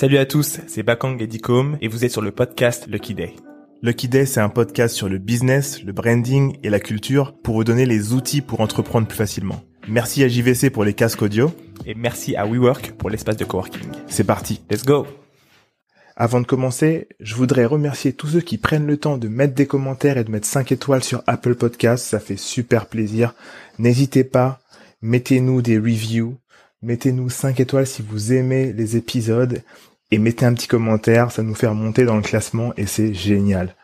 Salut à tous, c'est Bakang et Dicom et vous êtes sur le podcast Lucky Day. Lucky Day, c'est un podcast sur le business, le branding et la culture pour vous donner les outils pour entreprendre plus facilement. Merci à JVC pour les casques audio. Et merci à WeWork pour l'espace de coworking. C'est parti. Let's go Avant de commencer, je voudrais remercier tous ceux qui prennent le temps de mettre des commentaires et de mettre 5 étoiles sur Apple Podcasts. Ça fait super plaisir. N'hésitez pas, mettez-nous des reviews. Mettez-nous 5 étoiles si vous aimez les épisodes et mettez un petit commentaire, ça nous fait remonter dans le classement et c'est génial.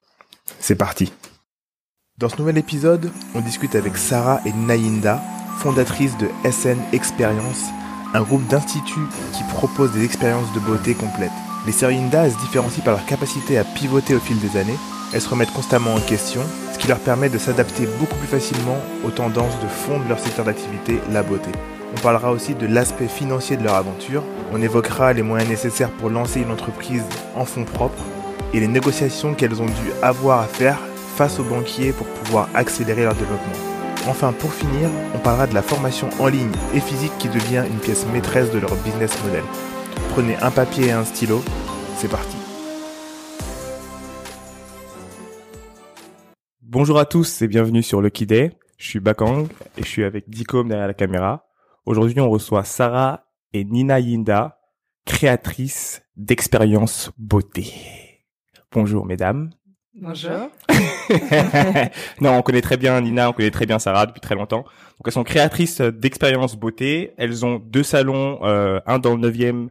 C'est parti. Dans ce nouvel épisode, on discute avec Sarah et Nayinda, fondatrices de SN Experience, un groupe d'instituts qui propose des expériences de beauté complètes. Les sœurs Inda se différencient par leur capacité à pivoter au fil des années. Elles se remettent constamment en question, ce qui leur permet de s'adapter beaucoup plus facilement aux tendances de fond de leur secteur d'activité, la beauté. On parlera aussi de l'aspect financier de leur aventure. On évoquera les moyens nécessaires pour lancer une entreprise en fonds propres et les négociations qu'elles ont dû avoir à faire face aux banquiers pour pouvoir accélérer leur développement. Enfin, pour finir, on parlera de la formation en ligne et physique qui devient une pièce maîtresse de leur business model. Prenez un papier et un stylo, c'est parti. Bonjour à tous et bienvenue sur Lucky Day. Je suis Bakang et je suis avec Dicom derrière la caméra. Aujourd'hui, on reçoit Sarah et Nina Yinda, créatrices d'expériences beauté. Bonjour, mesdames. Bonjour. non, on connaît très bien Nina, on connaît très bien Sarah depuis très longtemps. Donc, elles sont créatrices d'expériences beauté. Elles ont deux salons, euh, un dans le 9e,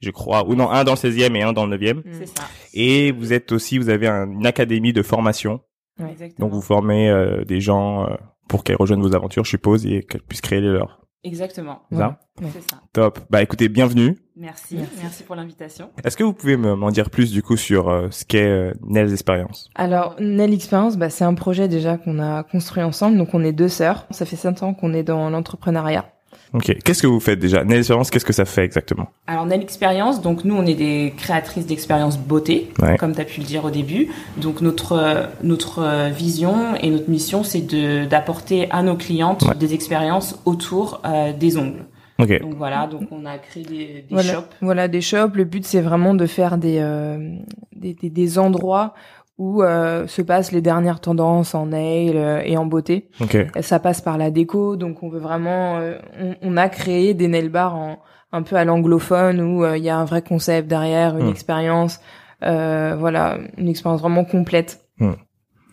je crois, ou non, un dans le 16e et un dans le 9e. C'est ça. Et vous êtes aussi, vous avez un- une académie de formation. Ouais, exactement. Donc, vous formez euh, des gens euh, pour qu'elles rejoignent vos aventures, je suppose, et qu'elles puissent créer les leurs. Exactement. C'est ça C'est ça. Top. Bah, écoutez, bienvenue. Merci. Merci, pour l'invitation. Est-ce que vous pouvez me- m'en dire plus du coup sur euh, ce qu'est euh, Nels Experience? Alors, Nell Experience, bah, c'est un projet déjà qu'on a construit ensemble. Donc, on est deux sœurs. Ça fait cinq ans qu'on est dans l'entrepreneuriat. Ok. Qu'est-ce que vous faites déjà? Nels Experience, qu'est-ce que ça fait exactement? Alors, on a l'expérience. Donc, nous, on est des créatrices d'expériences beauté, Ouais. comme tu as pu le dire au début. Donc, notre, notre euh, vision et notre mission, c'est de, d'apporter à nos clientes Ouais. des expériences autour euh, des ongles. Ok. Donc, voilà. Donc, on a créé des, des voilà, shops. voilà, des shops. Le but, c'est vraiment de faire des, euh, des, des, des endroits où euh, se passent les dernières tendances en nail euh, et en beauté. Ok. Ça passe par la déco, donc on veut vraiment, euh, on, on a créé des nail bars en, un peu à l'anglophone où euh, il y a un vrai concept derrière, une Hmm. expérience, euh, voilà, une expérience vraiment complète.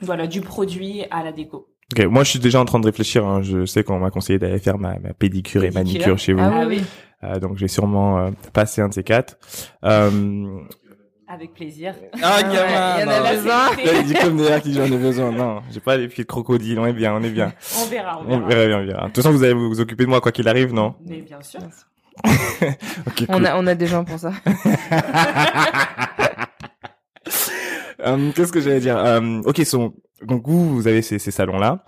Voilà, du produit à la déco. Ok. Moi, je suis déjà en train de réfléchir. hein. Je sais qu'on m'a conseillé d'aller faire ma, ma pédicure et manicure chez vous. Ah Ah oui, Euh, donc, j'ai sûrement euh, passé un de ces quatre. Euh... avec plaisir. Ah, gamin, il y en a besoin. Là, il dit comme derrière qui j'en ai besoin. Non, j'ai pas les pieds de crocodile. On est bien, on est bien. On verra, on On verra. verra bien, on verra. De toute façon, vous allez vous occuper de moi quoi qu'il arrive, non Mais bien sûr. Ok, On cool. a, on a des gens pour ça. Euh, Qu'est-ce que j'allais dire? Euh, Ok, son, donc vous, vous avez ces, ces salons-là.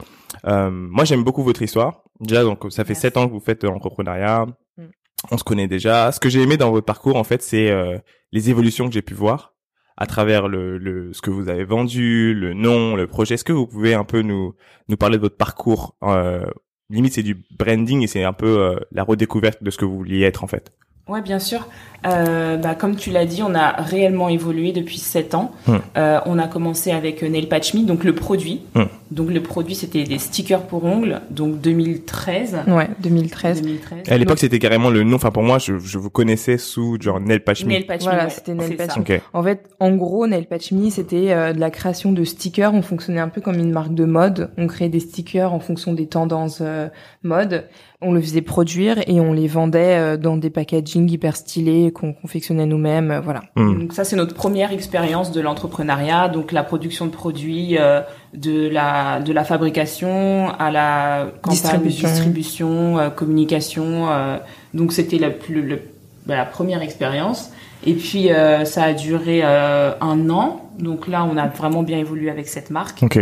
Euh, moi, j'aime beaucoup votre histoire. Déjà, donc ça fait sept ans que vous faites euh, entrepreneuriat. Mm. On se connaît déjà. Ce que j'ai aimé dans votre parcours, en fait, c'est euh, les évolutions que j'ai pu voir à travers le, le ce que vous avez vendu, le nom, le projet. Est-ce que vous pouvez un peu nous nous parler de votre parcours euh, Limite, c'est du branding et c'est un peu euh, la redécouverte de ce que vous vouliez être en fait? Ouais, bien sûr. Euh, bah, comme tu l'as dit, on a réellement évolué depuis sept ans. Hmm. Euh, on a commencé avec euh, Nail Patch Me, donc le produit. Hmm. Donc le produit, c'était des stickers pour ongles, donc 2013. Ouais, 2013. 2013. À l'époque, c'était carrément le nom. Enfin, pour moi, je, je vous connaissais sous genre Nail Patch Me. Nail Patch Me, Voilà, ouais, c'était Nail Patch. Me. Ok. En fait, en gros, Nail Patch Me, c'était euh, de la création de stickers. On fonctionnait un peu comme une marque de mode. On créait des stickers en fonction des tendances euh, mode. On le faisait produire et on les vendait euh, dans des packaging hyper stylés qu'on confectionnait nous-mêmes. euh, voilà. Hmm. Donc ça, c'est notre première expérience de l'entrepreneuriat, donc la production de produits, euh, de la de la fabrication à la campagne, Distribution. distribution, euh, communication. euh, donc c'était la plus le- bah, la première expérience. Et puis euh, ça a duré euh, un an. Donc là, on a vraiment bien évolué avec cette marque. Ok.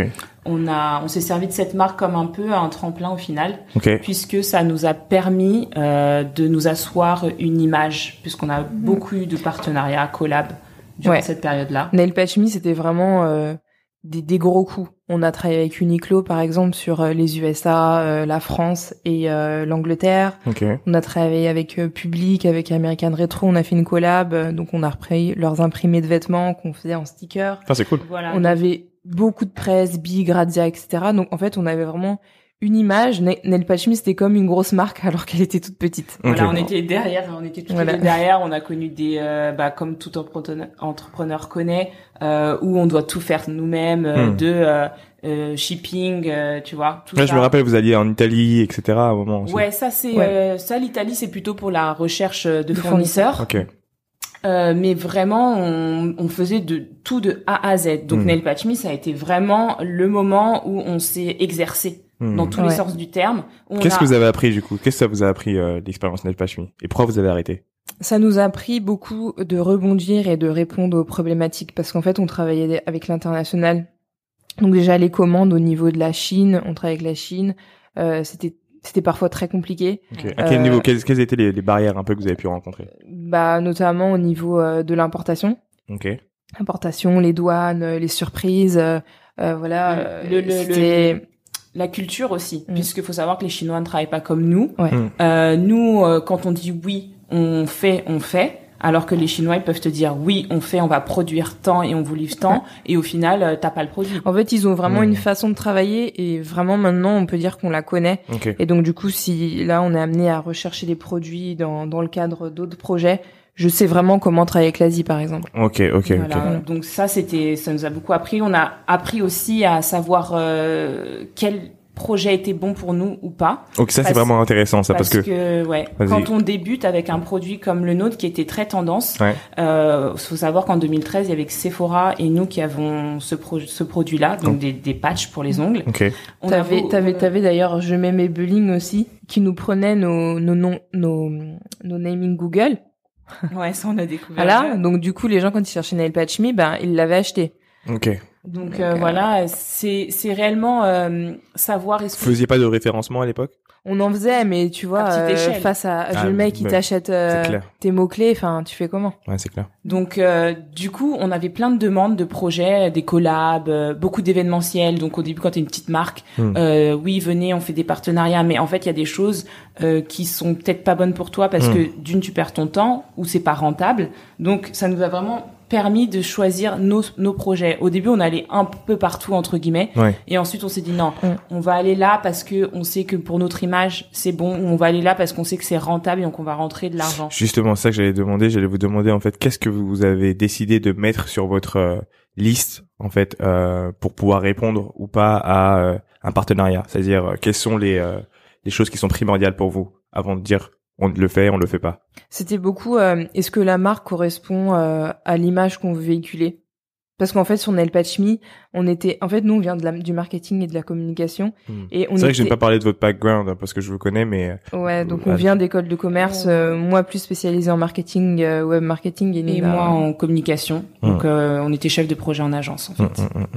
On a on s'est servi de cette marque comme un peu un tremplin au final Ok. puisque ça nous a permis euh, de nous asseoir une image, puisqu'on a beaucoup eu de partenariats, collabs durant Ouais. cette période-là. Nail Patch Me, c'était vraiment euh, des, des gros coups. On a travaillé avec Uniqlo par exemple sur euh, les USA, euh, la France et euh, l'Angleterre. Ok. On a travaillé avec euh, Public, avec American Retro. On a fait une collab, euh, donc on a repris leurs imprimés de vêtements qu'on faisait en sticker. Enfin, c'est cool. Voilà. On avait beaucoup de presse, Big, Grazia, etc. Donc en fait, on avait vraiment une image. Ne- Nel Pachmi, c'était comme une grosse marque alors qu'elle était toute petite. Voilà, Ok. on était derrière, on était tous Voilà. les derrière. On a connu des, euh, bah, comme tout entrepreneur, connaît, euh, où on doit tout faire nous-mêmes, euh, Hmm. de euh, euh, shipping, euh, tu vois. Tout Ouais, ça. je me rappelle, vous alliez en Italie, etc. à un moment. aussi. Ouais, ça c'est Ouais. euh, ça l'Italie c'est plutôt pour la recherche de, De fournisseurs. Ok. Euh, mais vraiment, on, on faisait de tout de A à Z. Donc, Hmm. Nail Patch Me, ça a été vraiment le moment où on s'est exercé Hmm. dans tous les sens du terme. Qu'est-ce a- que vous avez appris du coup? Qu'est-ce que ça vous a appris euh, l'expérience Net Patch Me? Et pourquoi vous avez arrêté? Ça nous a appris beaucoup de rebondir et de répondre aux problématiques parce qu'en fait, on travaillait avec l'international. Donc déjà les commandes au niveau de la Chine, on travaillait avec la Chine, euh, c'était c'était parfois très compliqué. À quel Euh, niveau? Quelles, quelles étaient les, les barrières un peu que vous avez pu rencontrer? Bah notamment au niveau euh, de l'importation, Ok. importation, les douanes, euh, les surprises, euh, euh, voilà. Le- le- le- c'était- la culture aussi, Mm. puisqu'il faut savoir que les Chinois ne travaillent pas comme nous. Ouais. Mm. Euh, nous, euh, quand on dit oui, on fait, on fait. Alors que les Chinois, ils peuvent te dire oui, on fait, on va produire tant et on vous livre tant, et au final, euh, t'as pas le produit. En fait, ils ont vraiment Hmm. une façon de travailler et vraiment maintenant, on peut dire qu'on la connaît. Ok. Et donc du coup, si là on est amené à rechercher des produits dans, dans le cadre d'autres projets, je sais vraiment comment travailler avec l'Asie par exemple. Ok. Ok. Voilà. Ok. Donc ça, c'était, ça nous a beaucoup appris. On a appris aussi à savoir euh, quel projet était bon pour nous ou pas. Donc ça c'est Parce- vraiment intéressant ça parce, que. ouais, quand on débute avec un produit comme le nôtre qui était très tendance, Ouais. euh, faut savoir qu'en 2013, il y avait que Sephora et nous qui avons ce, pro- ce produit-là, donc des, des patchs pour les ongles. Ok. On T'avais, t'avais, t'avais d'ailleurs, je mets mes bullying aussi, qui nous prenaient nos, nos noms, nos, nos naming Google. Ouais, ça on a découvert. Voilà. Donc du coup, les gens quand ils cherchaient Nail Patch Me, ben ils l'avaient acheté. Ok. Donc Donc, euh, euh, voilà, c'est c'est réellement euh, savoir Vous que faisiez pas de référencement à l'époque? On en faisait, mais tu vois, À euh, face à Ah, le mec qui bah, t'achète euh, tes mots clés, enfin, tu fais comment? Ouais, c'est clair. Donc euh, du coup, on avait plein de demandes de projets, des collabs, euh, beaucoup d'événementiels. Donc au début, quand t'es une petite marque, Hmm. euh, oui, venez, on fait des partenariats. Mais en fait, il y a des choses euh, qui sont peut-être pas bonnes pour toi parce Hmm. que d'une, tu perds ton temps ou c'est pas rentable. Donc ça nous a vraiment permis de choisir nos, nos projets. Au début, on allait un peu partout entre guillemets, Ouais. et ensuite on s'est dit non, Mm. on va aller là parce que on sait que pour notre image c'est bon, ou on va aller là parce qu'on sait que c'est rentable et donc on va rentrer de l'argent. Justement, c'est ça que j'allais demander. J'allais vous demander en fait, qu'est-ce que vous avez décidé de mettre sur votre euh, liste en fait euh, pour pouvoir répondre ou pas à euh, un partenariat? C'est-à-dire, quelles sont les euh, les choses qui sont primordiales pour vous avant de dire on le fait, on le fait pas. C'était beaucoup. euh, Est-ce que la marque correspond euh, à l'image qu'on veut véhiculer Parce qu'en fait, sur Nail Patch Me, on était. En fait, nous, on vient de la, du marketing et de la communication, Hmm. et on C'est vrai que je n'ai était- pas parlé de votre background hein, parce que je vous connais, mais Ouais, donc Euh, on vient d'école de commerce. euh, moi, plus spécialisée en marketing, euh, web marketing, et, moi en communication. Donc euh, on était chef de projet en agence en fait. Hum, hum.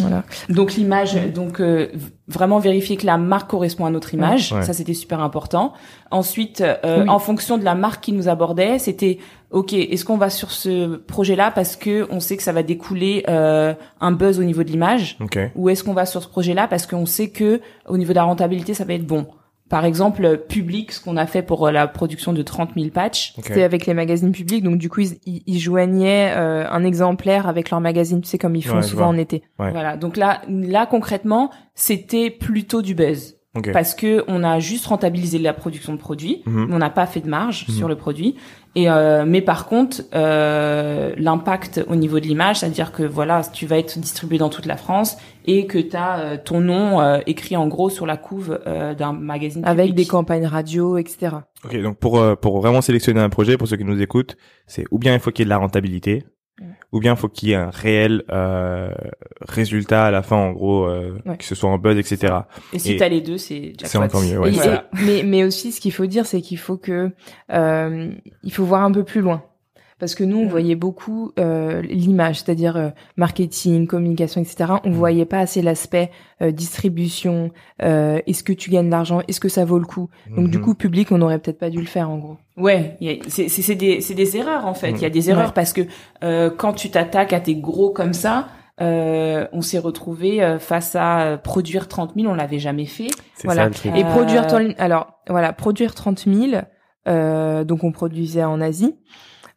Voilà. Donc l'image, donc euh, vraiment vérifier que la marque correspond à notre image, Ouais. ça c'était super important. Ensuite, euh, Oui. en fonction de la marque qui nous abordait, c'était ok, est-ce qu'on va sur ce projet-là parce que on sait que ça va découler euh, un buzz au niveau de l'image, ou est-ce qu'on va sur ce projet-là parce qu'on sait que au niveau de la rentabilité ça va être bon? Par exemple, euh, public, ce qu'on a fait pour euh, la production de 30 000 patchs. C'était avec les magazines publics, donc du coup, ils, ils- joignaient euh, un exemplaire avec leur magazine, tu sais, comme ils font Ouais, souvent en été. Ouais. Voilà. Donc là, là concrètement, c'était plutôt du buzz. Parce que on a juste rentabilisé la production de produits, Mhm. mais on n'a pas fait de marge Mhm. sur le produit. Et euh, mais par contre, euh, l'impact au niveau de l'image, c'est-à-dire que voilà, tu vas être distribué dans toute la France et que tu as ton nom euh, écrit en gros sur la couve euh, d'un magazine Avec public. des campagnes radio, etc. Ok, donc pour euh, pour vraiment sélectionner un projet, pour ceux qui nous écoutent, c'est ou bien il faut qu'il y ait de la rentabilité, Ou bien il faut qu'il y ait un réel euh, résultat à la fin, en gros, euh, Ouais. que ce soit en buzz, etc. Et si et- t'as les deux, c'est. C'est encore mieux, ouais. Et- c'est Voilà. et- mais, mais aussi, ce qu'il faut dire, c'est qu'il faut que euh, il faut voir un peu plus loin. Parce que nous, on Mm. voyait beaucoup euh, l'image, c'est-à-dire euh, marketing, communication, etc. On Mm. voyait pas assez l'aspect euh, distribution. euh, est-ce que tu gagnes de l'argent Est-ce que ça vaut le coup? Donc du Mhm. coup, public, on n'aurait peut-être pas dû le faire en gros. Ouais, c'est c'est- c'est des, c'est des erreurs en fait. Il y a des erreurs Ouais. parce que euh, quand tu t'attaques à tes gros comme ça, euh, on s'est retrouvé euh, face à euh, produire 30 000, on l'avait jamais fait. C'est Voilà. ça le truc. Et Euh, produire, ton- alors voilà, produire 30 000, euh, donc on produisait en Asie.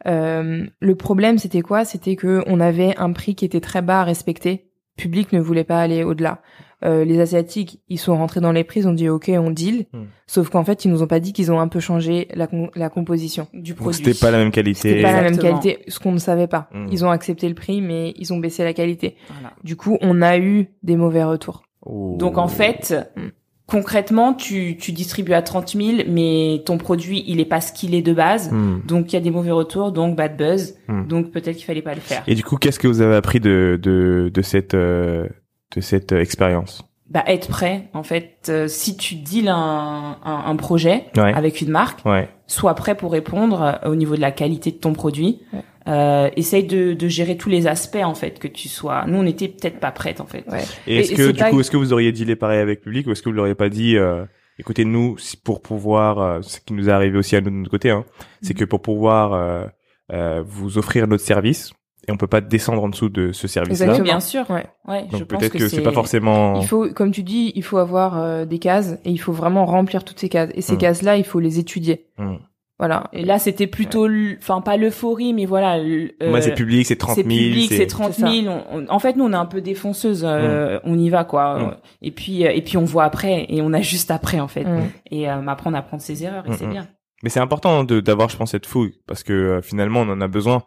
Euh, le problème, c'était quoi? C'était que on avait un prix qui était très bas à respecter. Le public ne voulait pas aller au-delà. Euh, les asiatiques, ils sont rentrés dans les prix, ils ont dit ok, on deal. Hmm. Sauf qu'en fait, ils nous ont pas dit qu'ils ont un peu changé la, com- la composition. Du produit. c'était pas la même qualité. C'était pas la même qualité, ce qu'on ne savait pas. Hmm. Ils ont accepté le prix, mais ils ont baissé la qualité. Voilà. Du coup, on a eu des mauvais retours. Oh. Donc en fait, Mm. Concrètement, tu, tu distribues à 30 000, mais ton produit, il est pas ce qu'il est de base. Hmm. Donc il y a des mauvais retours, donc bad buzz. Hmm. Donc peut-être qu'il fallait pas le faire. Et du coup, qu'est-ce que vous avez appris de de de cette euh, de cette euh, expérience? Bah être prêt. En fait, euh, si tu deals un, un, un projet Ouais. avec une marque, Ouais. sois prêt pour répondre au niveau de la qualité de ton produit. Ouais. Euh, essaye de, de gérer tous les aspects en fait que tu sois. Nous, on était peut-être pas prêtes en fait. Ouais. Et est-ce que du pas- coup, est-ce que vous auriez dit les pareils avec le public ou est-ce que vous l'auriez pas dit euh, écoutez nous pour pouvoir euh, ce qui nous est arrivé aussi à nous de notre côté hein, c'est que pour pouvoir euh, euh, vous offrir notre service et on peut pas descendre en dessous de ce service là. Exactement. bien sûr. Ouais. Ouais, je Donc pense peut-être que, que c'est pas forcément Il faut, comme tu dis, il faut avoir euh, des cases et il faut vraiment remplir toutes ces cases. Et ces Mm. cases-là, il faut les étudier. Hmm. Voilà. Et là, c'était plutôt, enfin pas l'euphorie, mais voilà. l- euh, Moi c'est public, c'est 30 c'est 000, public, c'est 30 C'est ça. 000. On- on- en fait, nous, on est un peu défonceuse. euh, On y va, quoi. Mm. Et puis, euh, et puis, on voit après, et on a juste après, en fait. Mm. Et euh, m'apprendre à prendre ses erreurs, et Mm, c'est mm. bien. Mais c'est important de d'avoir je pense cette fouille parce que euh, finalement on en a besoin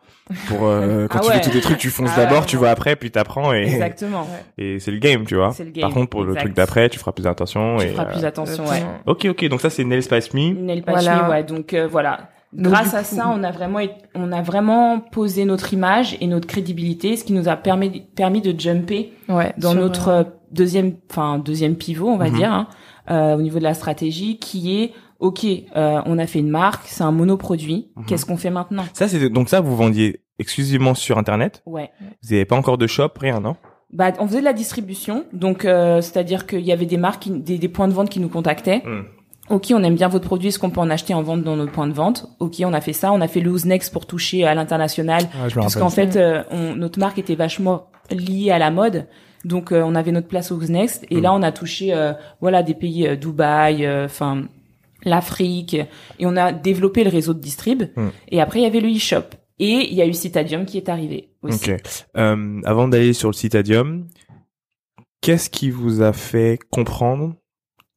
pour euh, quand Ah tu ouais. fais tous les trucs tu fonces Ah ouais, d'abord, tu vraiment. vas après puis t'apprends et Exactement. et c'est le game, tu vois. C'est le game, Par contre pour le truc d'après, tu feras plus attention Tu et feras euh, plus attention, ouais. OK, OK. Donc ça c'est Nail Spice Me. Nail Patch Voilà. Me, ouais. Donc euh, voilà. Donc, Grâce à ça, on a vraiment, on a vraiment posé notre image et notre crédibilité, ce qui nous a permis, permis de jumper Ouais. dans sur, notre euh, euh, deuxième, enfin deuxième pivot, on va Mhm. dire, hein, euh, au niveau de la stratégie, qui est, ok, euh, on a fait une marque, c'est un monoproduit. Mhm. Qu'est-ce qu'on fait maintenant? Ça c'est donc ça vous vendiez exclusivement sur internet? Ouais. Vous avez pas encore de shop, rien, non? Bah, on faisait de la distribution, donc euh, c'est-à-dire qu'il y avait des marques, qui- des, des points de vente qui nous contactaient. Hmm. Ok, on aime bien votre produit, est-ce qu'on peut en acheter en vente dans nos points de vente? Ok, on a fait ça, on a fait Lose Next pour toucher à l'international, Ah, parce qu'en fait, euh, on- notre marque était vachement liée à la mode. Donc euh, on avait notre place au Lose Next et Mm. là on a touché euh, voilà des pays euh, Dubaï, enfin l'Afrique et on a développé le réseau de distrib Mm. et après il y avait le e-shop et il y a eu Citadium qui est arrivé aussi. Ok. Euh, avant d'aller sur le Citadium, qu'est-ce qui vous a fait comprendre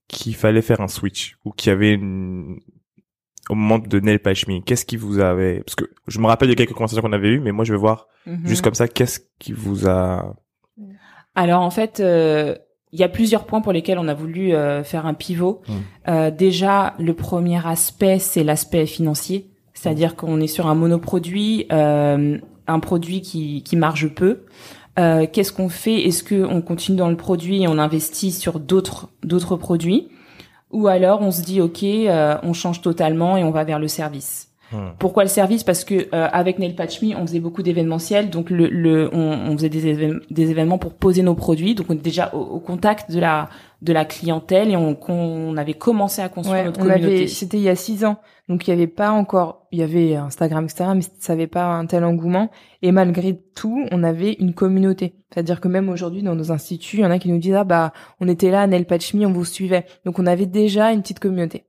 qu'il fallait faire un switch ou qu'il y avait une... au moment de Nail Patch Me Qu'est-ce qui vous avait parce que je me rappelle de quelques conversations qu'on avait eues, mais moi je veux voir Mhm. juste comme ça qu'est-ce qui vous a Alors en fait, euh, il y a plusieurs points pour lesquels on a voulu euh, faire un pivot. Mm. Euh, déjà, le premier aspect, c'est l'aspect financier, c'est-à-dire qu'on est sur un monoproduit, euh, un produit qui, qui marge peu. Euh, Qu'est-ce qu'on fait? Est-ce que on continue dans le produit et on investit sur d'autres d'autres produits, ou alors on se dit ok, euh, on change totalement et on va vers le service. Hmm. Pourquoi le service? Parce que euh, avec Nail Patch Me, on faisait beaucoup d'événementiels, donc le, le on, on faisait des, évén- des événements pour poser nos produits, donc on était déjà au, au contact de la de la clientèle et on, qu'on avait commencé à construire Ouais, notre on communauté. avait, c'était il y a six ans, donc il y avait pas encore, il y avait Instagram, etc., mais ça avait pas un tel engouement. Et malgré tout, on avait une communauté. C'est-à-dire que même aujourd'hui, dans nos instituts, il y en a qui nous disent ah bah on était là, à Patch Me, on vous suivait. Donc on avait déjà une petite communauté.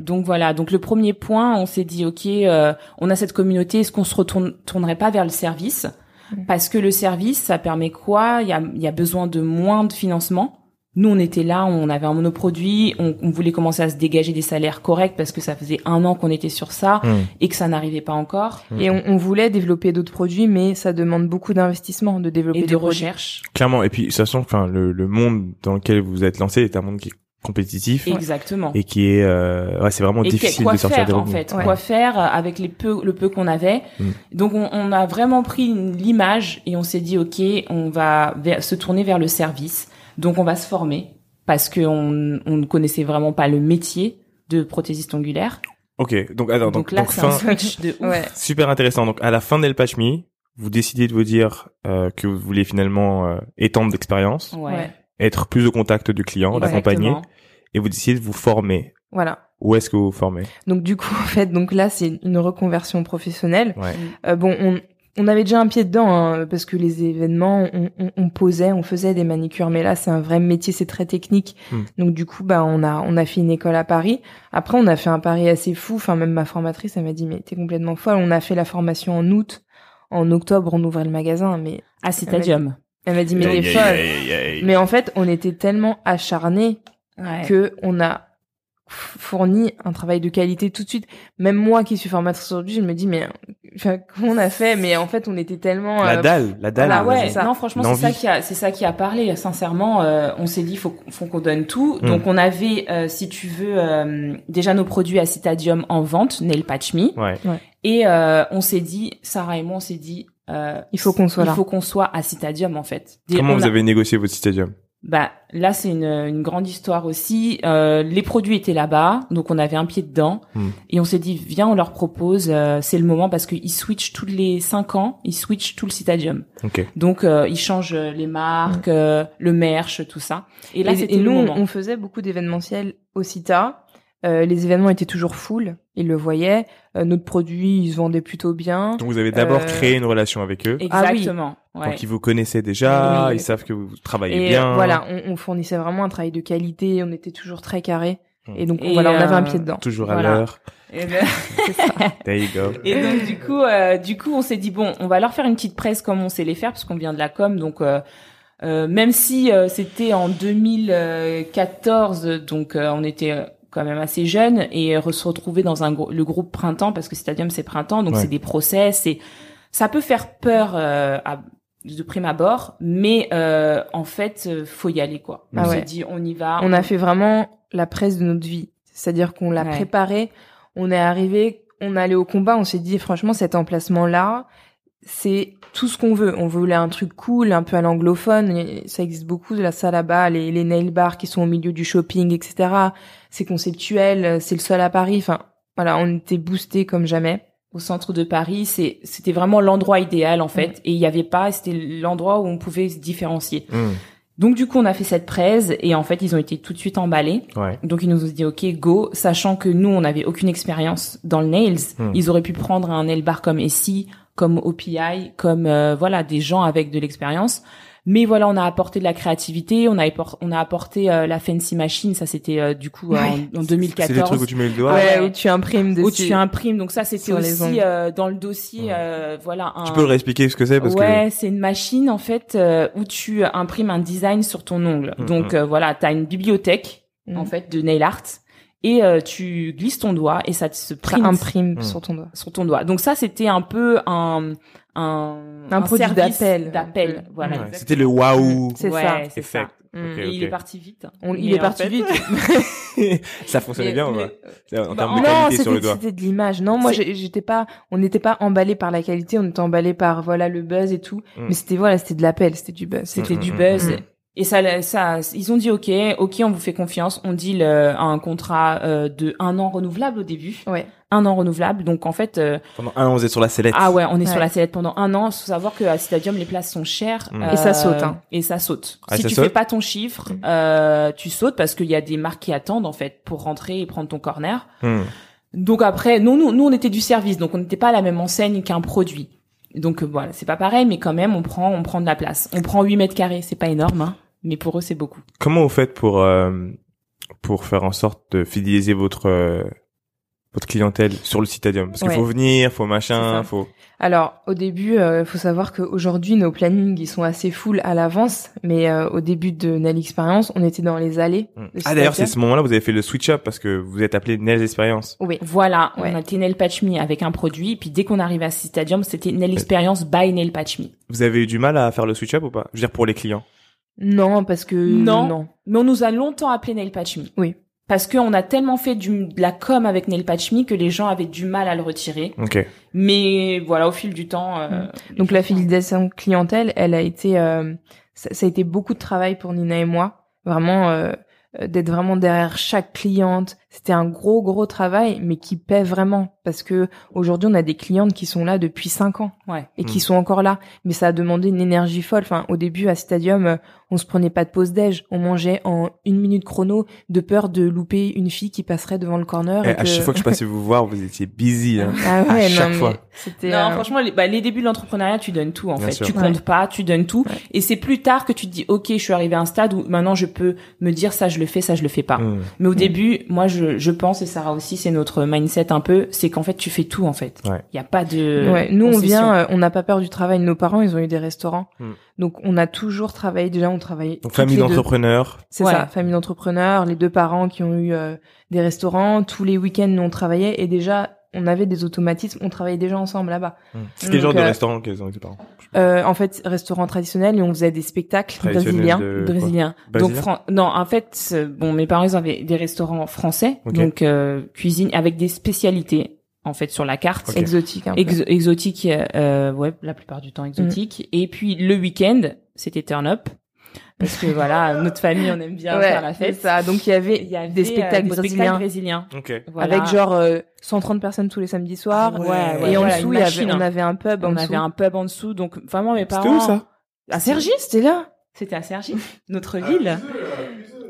Donc voilà, donc le premier point, on s'est dit ok, euh, on a cette communauté, est-ce qu'on se retourne, tournerait pas vers le service? Mm. Parce que le service, ça permet quoi? Il y a, il y a besoin de moins de financement. Nous, on était là, on avait un monoproduit, on, on voulait commencer à se dégager des salaires corrects parce que ça faisait un an qu'on était sur ça Hmm. et que ça n'arrivait pas encore. Mhm. Et on, on voulait développer d'autres produits, mais ça demande beaucoup d'investissement de développer Et des de recherche. Clairement. Et puis sachant que enfin, le, le monde dans lequel vous êtes lancé est un monde qui est compétitif Exactement. et qui est euh, ouais c'est vraiment et difficile quoi de sortir faire des en fait? Ouais. quoi faire euh, avec les peu le peu qu'on avait Mm. donc on, on a vraiment pris l'image et on s'est dit ok on va se tourner vers le service donc on va se former parce que on, on ne connaissait vraiment pas le métier de prothésiste ongulaire Ok. Donc attends. donc, Donc, là donc c'est fin, un switch de ouf Ouais. Super intéressant. Donc à la fin d'El Patch Me, vous décidez de vous dire euh, que vous voulez finalement euh, étendre d'expérience, ouais, Ouais. Être plus au contact du client, l'accompagner, et vous décidez de vous former. Voilà. Où est-ce que vous vous formez? Donc du coup, en fait, donc là, c'est une reconversion professionnelle. Ouais. Euh, bon, on, on avait déjà un pied dedans hein, parce que les événements, on, on, on, posait, on faisait des manicures, mais là c'est un vrai métier, c'est très technique. Hmm. Donc du coup, bah on a on a fait une école à Paris. Après, on a fait un pari assez fou. Enfin, même ma formatrice, elle m'a dit mais t'es complètement folle. On a fait la formation en août, en octobre, on ouvrait le magasin, mais à Citadium. Elle m'a dit mais t'es folle. Mais en fait, on était tellement acharnés Ouais. que on a fourni un travail de qualité tout de suite. Même moi qui suis formatrice aujourd'hui, je me dis mais enfin, comment on a fait? Mais en fait, on était tellement La euh, dalle, la dalle. Ah vous ouais, non franchement c'est ça qui a c'est ça qui a parlé sincèrement euh, on s'est dit faut faut qu'on donne tout Mm. donc on avait euh, si tu veux euh, déjà nos produits à Citadium en vente Nail Patch Me Ouais. et euh, on s'est dit Sarah et moi on s'est dit euh, Il faut qu'on soit il là. faut qu'on soit à Citadium en fait Des- Comment vous a- avez négocié votre stadium bah là c'est une, une grande histoire aussi. Euh, les produits étaient là-bas, donc on avait un pied dedans Hmm. et on s'est dit viens on leur propose, euh, c'est le moment parce qu'ils switchent tous les cinq ans, ils switchent tout le Citadium. Ok. Donc euh, ils changent les marques, euh, le merch, tout ça. Et là et, c'était et le nous, on- moment. on faisait beaucoup d'événementiels au CITA. Euh, les événements étaient toujours full, ils le voyaient. Euh, notre produit, il se vendait plutôt bien. Donc vous avez d'abord Euh, créé une relation avec eux. Ah oui. Exactement. ouais. Donc ils vous connaissaient déjà, Oui. ils savent que vous travaillez Et bien. euh, voilà, on, on fournissait vraiment un travail de qualité. On était toujours très carré. Hmm. Et donc Et, voilà, on avait un euh, pied dedans. Toujours à Voilà. l'heure. Et, ben- There you go. et donc du coup, euh, du coup, on s'est dit bon, on va leur faire une petite presse comme on sait les faire parce qu'on vient de la com, donc. euh, euh, même si euh, c'était en 2014, donc euh, on était euh, quand même assez jeunes et euh, se retrouver dans un le groupe printemps parce que Stadium c'est printemps, donc Ouais. c'est des process et ça peut faire peur euh, à, de prime abord, mais euh, en fait euh, faut y aller quoi. Ah on ouais. s'est dit on y va. On a fait vraiment la presse de notre vie. C'est-à-dire qu'on l'a Ouais. préparé, on est arrivé, on allait au combat, on s'est dit franchement cet emplacement-là, c'est tout ce qu'on veut. On voulait un truc cool, un peu à l'anglophone. Ça existe beaucoup de la salle là-bas, les, les nail bars qui sont au milieu du shopping, etc. C'est conceptuel, c'est le seul à Paris. Enfin, voilà, on était boosté comme jamais. au centre de Paris, c'est c'était vraiment l'endroit idéal en fait et il y avait pas c'était l'endroit où on pouvait se différencier. Hmm. Donc du coup, on a fait cette presse et en fait, ils ont été tout de suite emballés. Ouais. Donc ils nous ont dit OK, go, sachant que nous on n'avait aucune expérience dans le nails, Hmm. ils auraient pu prendre un nail bar comme Essie, comme OPI, comme euh, voilà, des gens avec de l'expérience. Mais voilà, on a apporté de la créativité, on a on a apporté euh, la fancy machine, ça c'était euh, du coup euh, en, en C'est des 2014 trucs où tu mets le doigt. Ouais. où tu imprimes dessus. où tu imprimes. Donc ça, c'était les aussi euh, dans le dossier, Ouais. euh, voilà. Un... Tu peux le réexpliquer ce que c'est parce ouais, c'est une machine en fait euh, où tu imprimes un design sur ton ongle. Mhm. Donc euh, voilà, t'as une bibliothèque Mhm. en fait de nail art et euh, tu glisses ton doigt et ça te se Ça print imprime Hmm. sur ton doigt. sur ton doigt. Donc ça, c'était un peu un un, Un produit d'appel. d'appel. Voilà. Ouais, exactement. C'était le waouh C'est Ouais, ça. c'est ça. Mm. Et il est parti vite. On- il est parti fait- vite. Ça fonctionnait bien, Mais- En Bah, termes de non, qualité sur le c'était doigt. c'était de l'image. Non, moi j'étais pas, on n'était pas emballé par la qualité, on était emballé par voilà le buzz et tout. Mais c'était voilà, c'était de l'appel, c'était du buzz. C'était du buzz. Mm. Et ça, ça, ils ont dit ok, ok, on vous fait confiance. On dit le, un contrat euh, de un an renouvelable au début, Ouais. un an renouvelable. Donc en fait, euh, Pendant un an, vous êtes sur la sellette. ah ouais, on est sur la sellette pendant un an. Il faut savoir que à Stadium les places sont chères Mm. Et ça saute, hein. Et ça saute. Ah, si ça tu saute fais pas ton chiffre, euh, tu sautes parce qu'il y a des marques qui attendent en fait pour rentrer et prendre ton corner. Hmm. Donc après, nous, nous, nous, on était du service, donc on n'était pas à la même enseigne qu'un produit. Donc euh, voilà, c'est pas pareil, mais quand même, on prend, on prend de la place. On prend 8 mètres carrés, c'est pas énorme, hein, mais pour eux, c'est beaucoup. Comment vous faites pour euh, pour faire en sorte de fidéliser votre euh, votre clientèle sur le Citadium? Parce qu'il Ouais. faut venir, faut machin, faut. Alors au début, il faut savoir qu'aujourd'hui nos plannings ils sont assez full à l'avance, mais euh, au début de Nail Experience, on était dans les allées. Hmm. Ah d'ailleurs, c'est Citadium. ce moment-là où vous avez fait le switch up parce que vous êtes appelé Nails Experience. Oui. Voilà, Ouais. on a été Nail Patch Me avec un produit, puis dès qu'on arrivait à Stadium, c'était Nail Experience by Nail Patch Me. Vous avez eu du mal à faire le switch up ou pas? Je veux dire pour les clients. Non, parce que Non. non. Mais on nous a longtemps appelé Nail Patch Me. Oui. Parce qu'on a tellement fait du, de la com avec Nail Patch Me que les gens avaient du mal à le retirer. Ok. Mais voilà, au fil du temps. euh, les Donc la fidélisation clientèle, elle a été, euh, ça, ça a été beaucoup de travail pour Nina et moi, vraiment euh, euh, d'être vraiment derrière chaque cliente. C'était un gros gros travail, mais qui paie vraiment parce que aujourd'hui on a des clientes qui sont là depuis cinq ans. Ouais. et qui Mm. sont encore là. Mais ça a demandé une énergie folle. Enfin, au début, à Stadium, euh, on se prenait pas de pause déj. On mangeait en une minute chrono de peur de louper une fille qui passerait devant le corner. Et et à que- chaque fois que je passais vous voir, vous étiez busy. Hein. Ah ouais, à chaque non, fois. c'était. Non, euh, franchement, les, bah, les débuts de l'entrepreneuriat, tu donnes tout en Bien fait. sûr. Tu Ouais. comptes pas, tu donnes tout. Ouais. Et c'est plus tard que tu te dis, ok, je suis arrivé à un stade où maintenant je peux me dire ça, je le fais, ça, je le fais pas. Mm. Mais au début, moi, je, je pense et Sarah aussi, c'est notre mindset un peu, c'est qu'en fait, tu fais tout en fait. Il Ouais. y a pas de. Ouais, nous on vient, euh, on n'a pas peur du travail. Nos parents, ils ont eu des restaurants, Hmm. donc on a toujours travaillé. Déjà, on travaillait. Donc famille d'entrepreneurs. C'est Ouais. ça, famille d'entrepreneurs, les deux parents qui ont eu euh, des restaurants. Tous les week-ends, nous on travaillait et déjà, on avait des automatismes. On travaillait déjà ensemble là-bas. Mm. C'est quel genre de euh, restaurant qu'ils ont été parents Euh, en fait, restaurant traditionnel et on faisait des spectacles brésiliens. de- quoi brésilien. Donc fran- non, en fait, bon, mes parents ils avaient des restaurants français, donc euh, cuisine avec des spécialités en fait sur la carte. Ok. Exotiques. un peu. Exo- exotique, euh, ouais, la plupart du temps exotique. Et puis le week-end, c'était turn up. Parce que voilà, notre famille, on aime bien Ouais, faire la fête. ça. Donc il y avait, Il y avait, des euh, spectacles des brésiliens brésiliens. Ok. Voilà. avec genre euh, 130 personnes tous les samedis soirs. Ouais, ouais, et en voilà, dessous, il y avait, hein. on avait un pub. en on dessous. avait un pub en dessous, donc vraiment mes parents. C'était où ça? À Cergy, c'était là. C'était à Cergy, notre ville.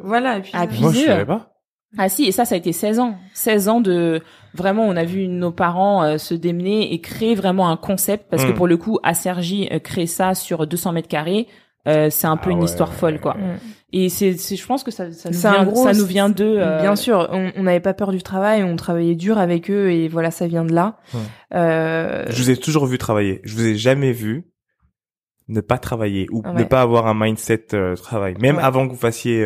Voilà. Et puis, Ah, euh, puis- Moi, je savais pas. Ah si, et ça, ça a été 16 ans. 16 ans de... Vraiment, on a vu nos parents euh, se démener et créer vraiment un concept. Parce que Mm. pour le coup, à Cergy, euh, créer ça sur 200 mètres carrés, euh, c'est un peu Ah une ouais. histoire folle, quoi. Mm. Et c'est, c'est, je pense que ça, ça nous vient, gros- ça nous vient de... euh, Bien sûr, on on n'avait pas peur du travail, on travaillait dur avec eux et voilà, ça vient de là. Euh, Je vous ai toujours vu travailler. Je vous ai jamais vu ne pas travailler ou ne pas avoir un mindset euh, travail. Même Ouais. avant que vous fassiez,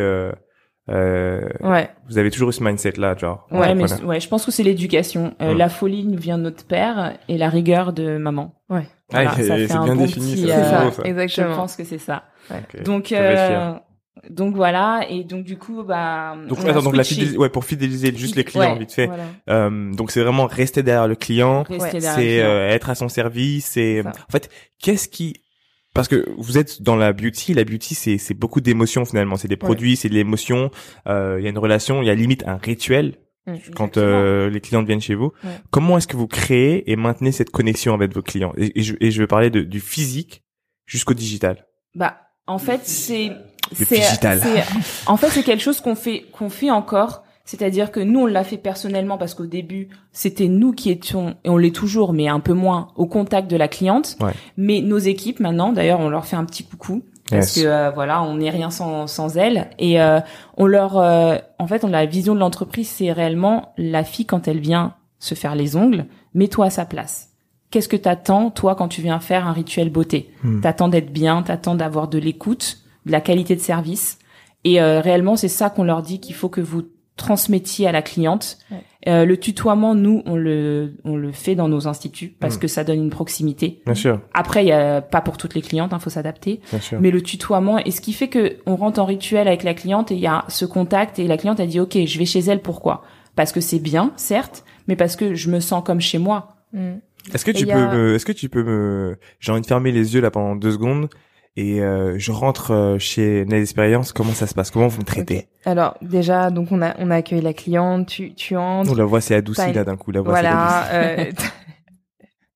euh, euh, ouais, vous avez toujours eu ce mindset là, genre. Ouais, mais ouais, je pense que c'est l'éducation. Euh, Mm. La folie nous vient de notre père et la rigueur de maman. ouais, Voilà, Ah, c'est bien bon défini, petit, ça, c'est ça, ça. Je exactement. pense que c'est ça. Ok. Donc, fier. euh, donc voilà. Et donc du coup, bah. Donc, attends, donc la fidélisation, ouais, pour fidéliser juste les clients, Ouais, vite fait. Voilà. Euh, donc c'est vraiment rester derrière le client, Rester Ouais, derrière le c'est client. euh, être à son service, c'est en fait qu'est-ce qui parce que vous êtes dans la beauty, la beauty c'est c'est beaucoup d'émotions finalement, c'est des produits, c'est de l'émotion, euh, il y a une relation, il y a limite un rituel Mm. quand euh, les clients viennent chez vous. Ouais. Comment est-ce que vous créez et maintenez cette connexion avec vos clients? Et, et je et je vais parler de, du physique jusqu'au digital. Bah, en fait, c'est Le c'est digital. c'est- en fait c'est quelque chose qu'on fait qu'on fait encore. C'est-à-dire que nous on l'a fait personnellement parce qu'au début c'était nous qui étions et on l'est toujours mais un peu moins au contact de la cliente. Ouais. Mais nos équipes maintenant d'ailleurs on leur fait un petit coucou parce Yes. que euh, voilà on n'est rien sans sans elles et euh, on leur euh, en fait on a la vision de l'entreprise c'est réellement la fille quand elle vient se faire les ongles mets-toi à sa place. Qu'est-ce que t'attends toi quand tu viens faire un rituel beauté? Hmm. T'attends d'être bien, t'attends d'avoir de l'écoute, de la qualité de service. Et euh, réellement, c'est ça qu'on leur dit qu'il faut que vous transmettiez à la cliente. Ouais. Euh, le tutoiement, nous, on le, on le fait dans nos instituts parce Mm. que ça donne une proximité. Bien sûr, Après, il y a pas pour toutes les clientes, il faut s'adapter. bien sûr. Mais le tutoiement, et ce qui fait que on rentre en rituel avec la cliente et il y a ce contact et la cliente a dit, ok, je vais chez elle, pourquoi? Parce que c'est bien, certes, mais parce que je me sens comme chez moi. Mm. Est-ce que Et tu peux me, est-ce que tu peux me, j'ai envie de fermer les yeux là pendant deux secondes et euh, je rentre euh, chez Nail Experience. Comment ça se passe? Comment vous me traitez? Alors déjà, donc on a on accueille la cliente, tu tu entres, Oh, la voix s'est adoucie là d'un coup. La voix s'est adoucie. voilà. euh,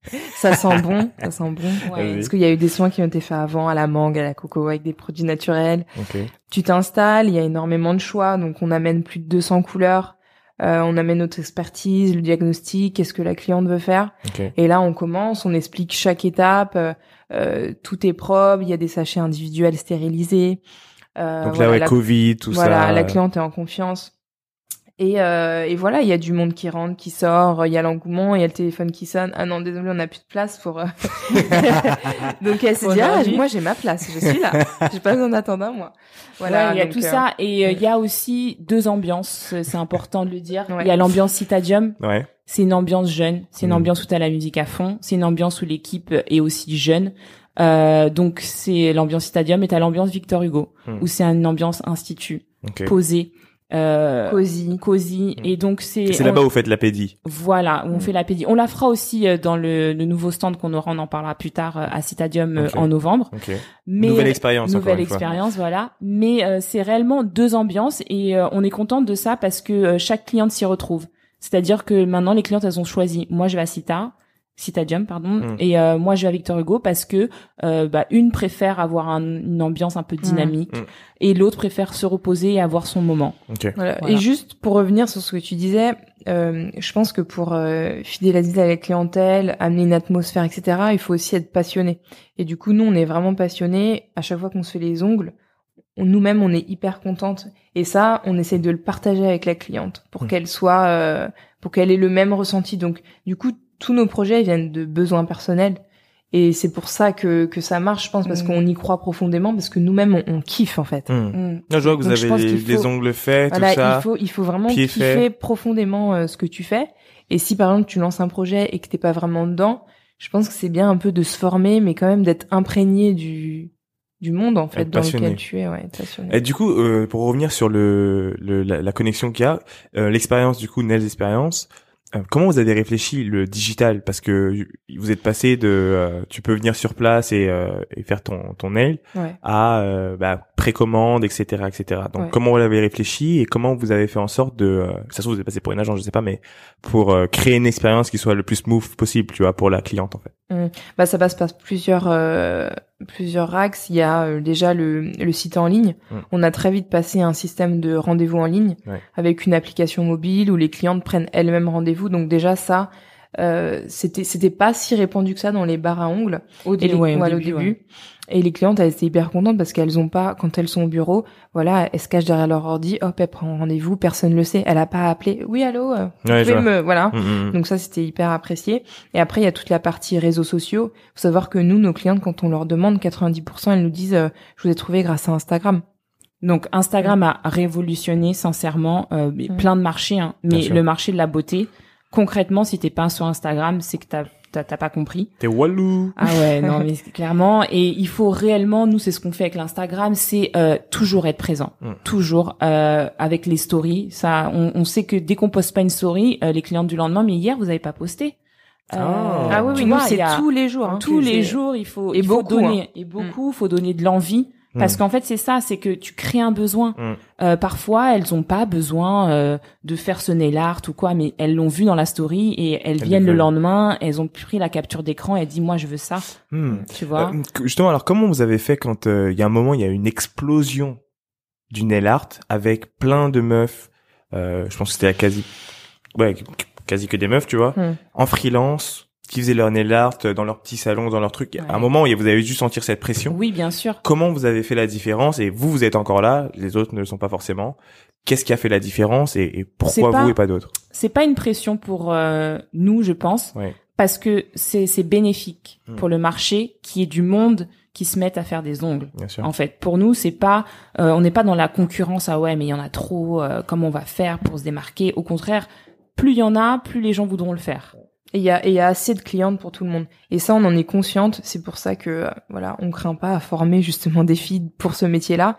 ça sent bon, ça sent bon. Ouais. Parce qu'il y a eu des soins qui ont été faits avant à la mangue, à la coco avec des produits naturels. Ok. Tu t'installes, il y a énormément de choix, donc on amène plus de 200 couleurs. Euh, on amène notre expertise, le diagnostic, qu'est-ce que la cliente veut faire. Ok. Et là, on commence, on explique chaque étape. Euh, tout est propre, il y a des sachets individuels stérilisés. Euh, Donc voilà, là, ouais, la- Covid, tout voilà, ça. la cliente est en confiance. Et, euh, et voilà, il y a du monde qui rentre, qui sort, il y a l'engouement, il y a le téléphone qui sonne. Ah non, désolé, on n'a plus de place pour. euh, Donc elle s'est dit, ah, moi j'ai ma place, je suis là, j'ai pas besoin d'attendre un mois. Voilà, Ouais, il y a donc, tout euh, ça et euh, il y a aussi deux ambiances, c'est important de le dire. Il Ouais. y a l'ambiance Citadium, Ouais. c'est une ambiance jeune, c'est une Mm. ambiance où t'as la musique à fond, c'est une ambiance où l'équipe est aussi jeune. Euh, donc c'est l'ambiance Stadium et t'as l'ambiance Victor Hugo Mm. où c'est une ambiance institut Ok. posée, euh, Cosy. cosy Mm. et donc c'est Et c'est là-bas où vous faites la pédie. voilà où on Mm. fait la pédie. On la fera aussi euh, dans le, le nouveau stand qu'on aura, on en parlera plus tard euh, à Citadium euh, en novembre. Ok. Mais Nouvelle expérience. nouvelle une fois. expérience, voilà. Mais euh, c'est réellement deux ambiances et euh, on est contente de ça parce que euh, chaque cliente s'y retrouve. C'est-à-dire que maintenant les clientes elles ont choisi. Moi je vais à Cita, Citadium, pardon. Mm. Et euh, moi, je vais à Victor Hugo parce que euh, bah, une préfère avoir un- une ambiance un peu dynamique Mm. et l'autre préfère se reposer et avoir son moment. Ok. Voilà. Voilà. Et juste pour revenir sur ce que tu disais, euh, je pense que pour euh, fidéliser la clientèle, amener une atmosphère, etc., il faut aussi être passionné. Et du coup, nous, on est vraiment passionnés. À chaque fois qu'on se fait les ongles, on- nous-mêmes, on est hyper contente. Et ça, on essaye de le partager avec la cliente pour Mm. qu'elle soit, euh, pour qu'elle ait le même ressenti. Donc, du coup, tous nos projets viennent de besoins personnels. Et c'est pour ça que, que ça marche, je pense, parce Mm. qu'on y croit profondément, parce que nous-mêmes, on, on kiffe, en fait. Mm. Non, je vois que vous Donc, avez les, faut- les ongles faits, Voilà, tout ça. il faut il faut vraiment kiffer fait. profondément euh, ce que tu fais. Et si par exemple tu lances un projet et que t'es pas vraiment dedans, je pense que c'est bien un peu de se former, mais quand même d'être imprégné du du monde en fait dans lequel tu es, ouais, passionné. Et du coup, euh, pour revenir sur le, le la, la connexion qu'il y a, euh, l'expérience du coup, Nels expérience, euh, comment vous avez réfléchi le digital? Parce que vous êtes passé de, euh, tu peux venir sur place et, euh, et faire ton ton nail Ouais. à euh, bah, précommande, etc., etc. Donc Ouais. comment vous l'avez réfléchi et comment vous avez fait en sorte de, euh, ça se trouve vous êtes passé pour une agence, je sais pas, mais pour euh, créer une expérience qui soit le plus smooth possible, tu vois, pour la cliente en fait? Bah ça passe par plusieurs euh, plusieurs axes. Il y a euh, déjà le, le site en ligne. Mm. On a très vite passé à un système de rendez-vous en ligne Ouais. avec une application mobile où les clientes prennent elles-mêmes rendez-vous. Donc déjà ça, euh, c'était c'était pas si répandu que ça dans les bars à ongles. Au, Et dé- les, ouais, au début, début. ouais. Et les clientes, elles étaient hyper contentes parce qu'elles ont pas, quand elles sont au bureau, voilà, elles se cachent derrière leur ordi, hop, elles prennent rendez-vous, personne le sait. Elle a pas appelé, oui, allô, euh, vous pouvez me, voilà. Mm, mm, mm. Donc ça, c'était hyper apprécié. Et après, il y a toute la partie réseaux sociaux. Faut savoir que nous, nos clientes, quand on leur demande, 90%, elles nous disent, euh, je vous ai trouvé grâce à Instagram. Donc Instagram a révolutionné sincèrement euh, plein de marchés, hein. Mais le marché de la beauté, concrètement, si t'es pas sur Instagram, c'est que t'as t'as t'as pas compris. T'es walou. Ah ouais, non mais c'est clairement et il faut réellement nous c'est ce qu'on fait avec l'Instagram, c'est euh, toujours être présent, Mm. toujours euh, avec les stories. Ça, on, on sait que dès qu'on poste pas une story, euh, les clientes du lendemain, mais hier vous avez pas posté. Euh, Ah. Ah oui, oui, nous, vois, c'est tous les jours. hein, tous les jours, il faut Et il faut beaucoup, donner et beaucoup, faut donner de l'envie parce Mm. qu'en fait c'est ça, c'est que tu crées un besoin. Mm. Euh, parfois elles ont pas besoin euh, de faire ce nail art ou quoi, mais elles l'ont vu dans la story et elles, Elles viennent le lendemain, elles ont pris la capture d'écran et elles disent moi je veux ça, Hmm. tu vois. Euh, justement, alors comment vous avez fait quand euh, il y a un moment, il y a une explosion du nail art avec plein de meufs, euh, je pense que c'était à quasi, ouais, quasi que des meufs, tu vois, Hmm. en freelance, qui faisaient leur nail art euh, dans leur petit salon, dans leur truc. À un moment, vous avez dû sentir cette pression. Oui, bien sûr. Comment vous avez fait la différence Et vous, vous êtes encore là, les autres ne le sont pas forcément. Qu'est-ce qui a fait la différence et, et pourquoi pas- vous et pas d'autres? C'est pas une pression pour euh, nous, je pense, Ouais. parce que c'est bénéfique Mm. pour le marché qui est du monde qui se mettent à faire des ongles. Bien sûr. En fait, pour nous, c'est pas, euh, on n'est pas dans la concurrence. Ah ouais, mais il y en a trop. euh, comment on va faire pour se démarquer? Au contraire, plus il y en a, plus les gens voudront le faire. Et il y a, et il y a assez de clientes pour tout le monde. Et ça, on en est consciente. C'est pour ça que, euh, voilà, on craint pas à former justement des filles pour ce métier-là.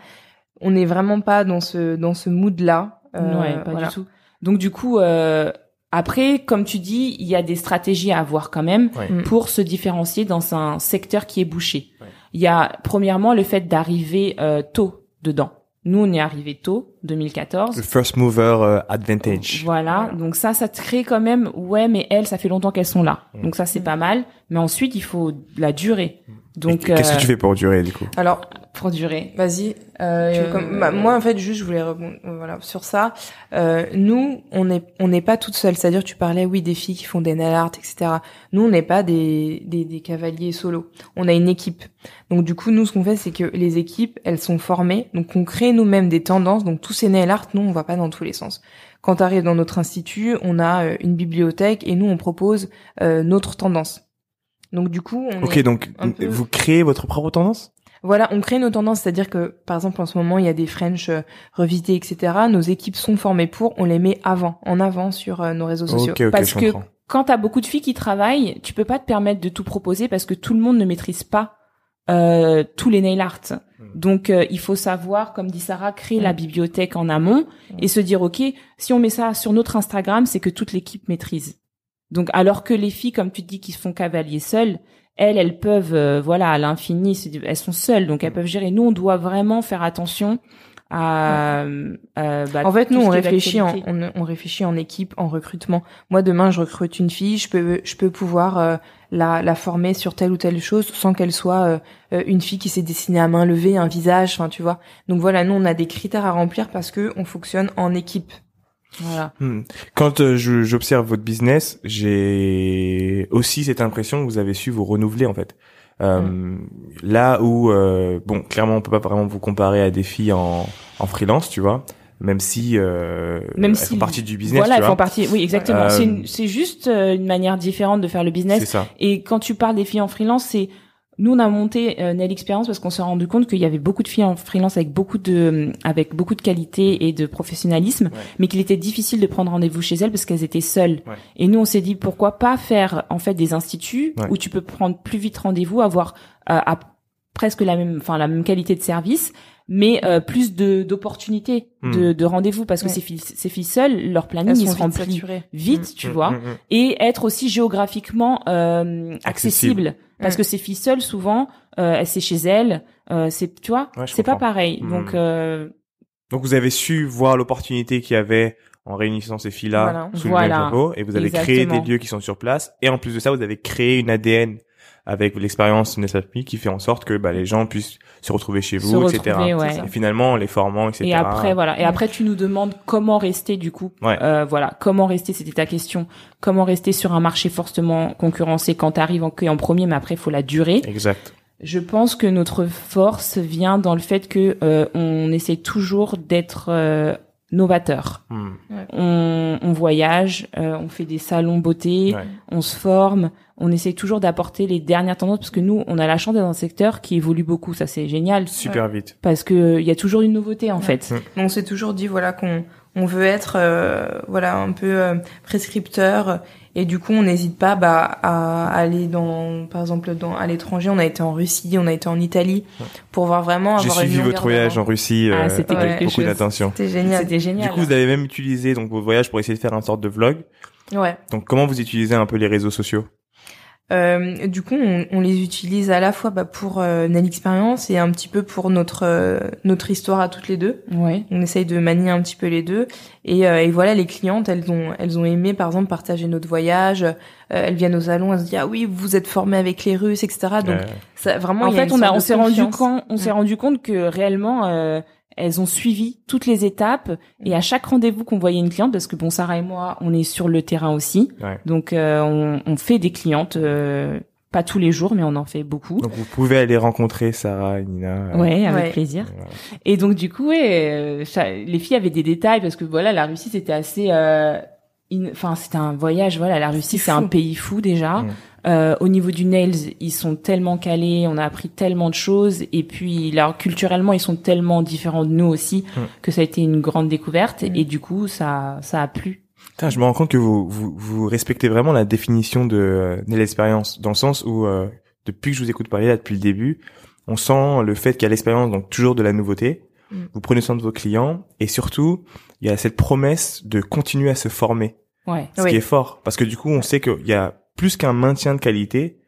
On n'est vraiment pas dans ce, dans ce mood-là. Euh, ouais, pas voilà. du tout. Donc du coup, euh, après, comme tu dis, il y a des stratégies à avoir quand même Ouais. Mm. pour se différencier dans un secteur qui est bouché. Ouais. Il y a premièrement le fait d'arriver euh, tôt dedans. Nous, on est arrivé tôt, 2014. Le first mover euh, advantage. Voilà, donc ça, ça te crée quand même, ouais, mais elles, ça fait longtemps qu'elles sont là. Mm. Donc ça, c'est pas mal. Mais ensuite, il faut la durée. Donc, Qu'est-ce euh, que tu fais pour durer du coup? Alors, pour durer Vas-y. Euh, comme- bah, moi, en fait, juste, je voulais rebondir voilà, sur ça. Euh, nous, on n'est on n'est pas toutes seules. C'est-à-dire, tu parlais, oui, des filles qui font des nail art, etc. Nous, on n'est pas des, des, des cavaliers solo. On a une équipe. Donc, du coup, nous, ce qu'on fait, c'est que les équipes, elles sont formées. Donc, on crée nous-mêmes des tendances. Donc, tous ces nail art, nous, on va pas dans tous les sens. Quand tu arrives dans notre institut, on a euh, une bibliothèque et nous, on propose euh, notre tendance. Donc, du coup, on Ok, est- donc un peu- vous créez votre propre tendance? Voilà, on crée nos tendances, c'est-à-dire que, par exemple, en ce moment, il y a des French euh, revisités, etc. Nos équipes sont formées pour, on les met avant, en avant sur euh, nos réseaux sociaux. Parce que comprends. quand t'as beaucoup de filles qui travaillent, tu peux pas te permettre de tout proposer parce que tout le monde ne maîtrise pas euh, tous les nail art. Hmm. Donc euh, il faut savoir, comme dit Sarah, créer la Mm. bibliothèque en amont et se dire ok, si on met ça sur notre Instagram, c'est que toute l'équipe maîtrise. Donc alors que les filles, comme tu dis, qui se font cavalier seules, elles, elles peuvent, euh, voilà, à l'infini, elles sont seules, donc elles Mm. peuvent gérer. Nous, on doit vraiment faire attention à, euh, bah, en fait, nous, on réfléchit, en, on, on réfléchit en équipe, en recrutement. Moi, demain, je recrute une fille, je peux, je peux pouvoir euh, la, la former sur telle ou telle chose sans qu'elle soit euh, euh, une fille qui s'est dessinée à main levée, un visage, enfin, tu vois. Donc voilà, nous, on a des critères à remplir parce que on fonctionne en équipe. Voilà. Hmm. Quand euh, je- j'observe votre business, j'ai aussi cette impression que vous avez su vous renouveler en fait. Euh, Hmm. Là où, euh, bon, clairement, on peut pas vraiment vous comparer à des filles en, en freelance, tu vois, même si euh, Même elles si- font partie du business, voilà, tu elles vois. font partie. Oui, exactement. Euh, C'est juste euh, une manière différente de faire le C'est business. ça. Et quand tu parles des filles en freelance, c'est nous on a monté euh, Nell Experience parce qu'on s'est rendu compte qu'il y avait beaucoup de filles en freelance avec beaucoup de avec beaucoup de qualité et de professionnalisme, Ouais. mais qu'il était difficile de prendre rendez-vous chez elles parce qu'elles étaient seules. Ouais. Et nous on s'est dit pourquoi pas faire en fait des instituts Ouais. où tu peux prendre plus vite rendez-vous, avoir euh, à presque la même enfin la même qualité de service mais euh, plus de d'opportunités de, de rendez-vous parce que Ouais. ces filles ces filles seules leur planning il sont se vite remplit saturées. vite tu Mm, vois mm, mm. et être aussi géographiquement euh, accessible, parce que ces filles seules souvent euh, c'est chez elles euh, c'est tu vois Ouais, c'est pas pareil. Donc euh, Donc vous avez su voir l'opportunité qu'il y avait en réunissant ces filles-là Voilà. sous Voilà. le même chapeau et vous avez créé des lieux qui sont sur place. Et en plus de ça vous avez créé une ADN avec l'expérience NSAPI qui fait en sorte que bah, les gens puissent se retrouver chez vous, etc. ouais. Et finalement en les formant, etc. Et après voilà. Et après tu nous demandes comment rester du coup. Ouais. Euh, voilà, comment rester, c'était ta question. Comment rester sur un marché fortement concurrencé quand t'arrives en, en premier, mais après il faut la durée. Exact. Je pense que notre force vient dans le fait que euh, on essaie toujours d'être euh, novateur. Hmm. On, on voyage, euh, on fait des salons beauté, Ouais. on se forme, on essaie toujours d'apporter les dernières tendances parce que nous, on a la chance d'être dans un secteur qui évolue beaucoup. Ça, c'est génial. Super vite. Parce que il y a toujours une nouveauté en fait. Mm. Mais on s'est toujours dit voilà qu'on on veut être euh, voilà un peu euh, prescripteur et du coup on n'hésite pas bah, à aller dans par exemple dans à l'étranger on a été en Russie on a été en Italie pour voir vraiment J'ai avoir une suivi votre voyage en. Russie Ah, euh, c'était avec quelque beaucoup chose. d'attention. c'était génial C'était génial. Du coup, vous avez même utilisé donc vos voyages pour essayer de faire une sorte de vlog. ouais Donc, comment vous utilisez un peu les réseaux sociaux? Euh, du coup, on, on les utilise à la fois bah, pour euh, Nell Experience et un petit peu pour notre euh, notre histoire à toutes les deux. Ouais. On essaye de manier un petit peu les deux. Et, euh, et voilà, les clientes, elles ont elles ont aimé, par exemple, partager notre voyage. Euh, elles viennent au salon, elles se disent ah oui, vous êtes formés avec les Russes, etc. Donc ça, vraiment, En il y a fait, une on a, on s'est rendu compte, on s'est rendu compte que réellement, euh, elles ont suivi toutes les étapes et à chaque rendez-vous qu'on voyait une cliente, parce que bon, Sarah et moi, on est sur le terrain aussi, Ouais. donc euh, on, on fait des clientes, euh, pas tous les jours, mais on en fait beaucoup. Donc, vous pouvez aller rencontrer Sarah et Nina. euh, Ouais, avec Ouais. plaisir. voilà. Et donc du coup, ouais, euh, les filles avaient des détails parce que voilà, la Russie c'était assez, euh, in- enfin c'était un voyage. Voilà, la Russie C'est un pays fou déjà. Mm. Euh, au niveau du nails, ils sont tellement calés, on a appris tellement de choses et puis là culturellement ils sont tellement différents de nous aussi Mm. que ça a été une grande découverte Mm. et du coup ça ça a plu. Putain, je me rends compte que vous, vous, vous respectez vraiment la définition de euh, de l'expérience, dans le sens où, euh, depuis que je vous écoute parler là, depuis le début, on sent le fait qu'il y a l'expérience, donc toujours de la nouveauté. Mm. Vous prenez soin de vos clients, et surtout, il y a cette promesse de continuer à se former, Ouais. ce Oui. qui est fort, parce que du coup, on sait qu'il y a plus qu'un maintien de qualité,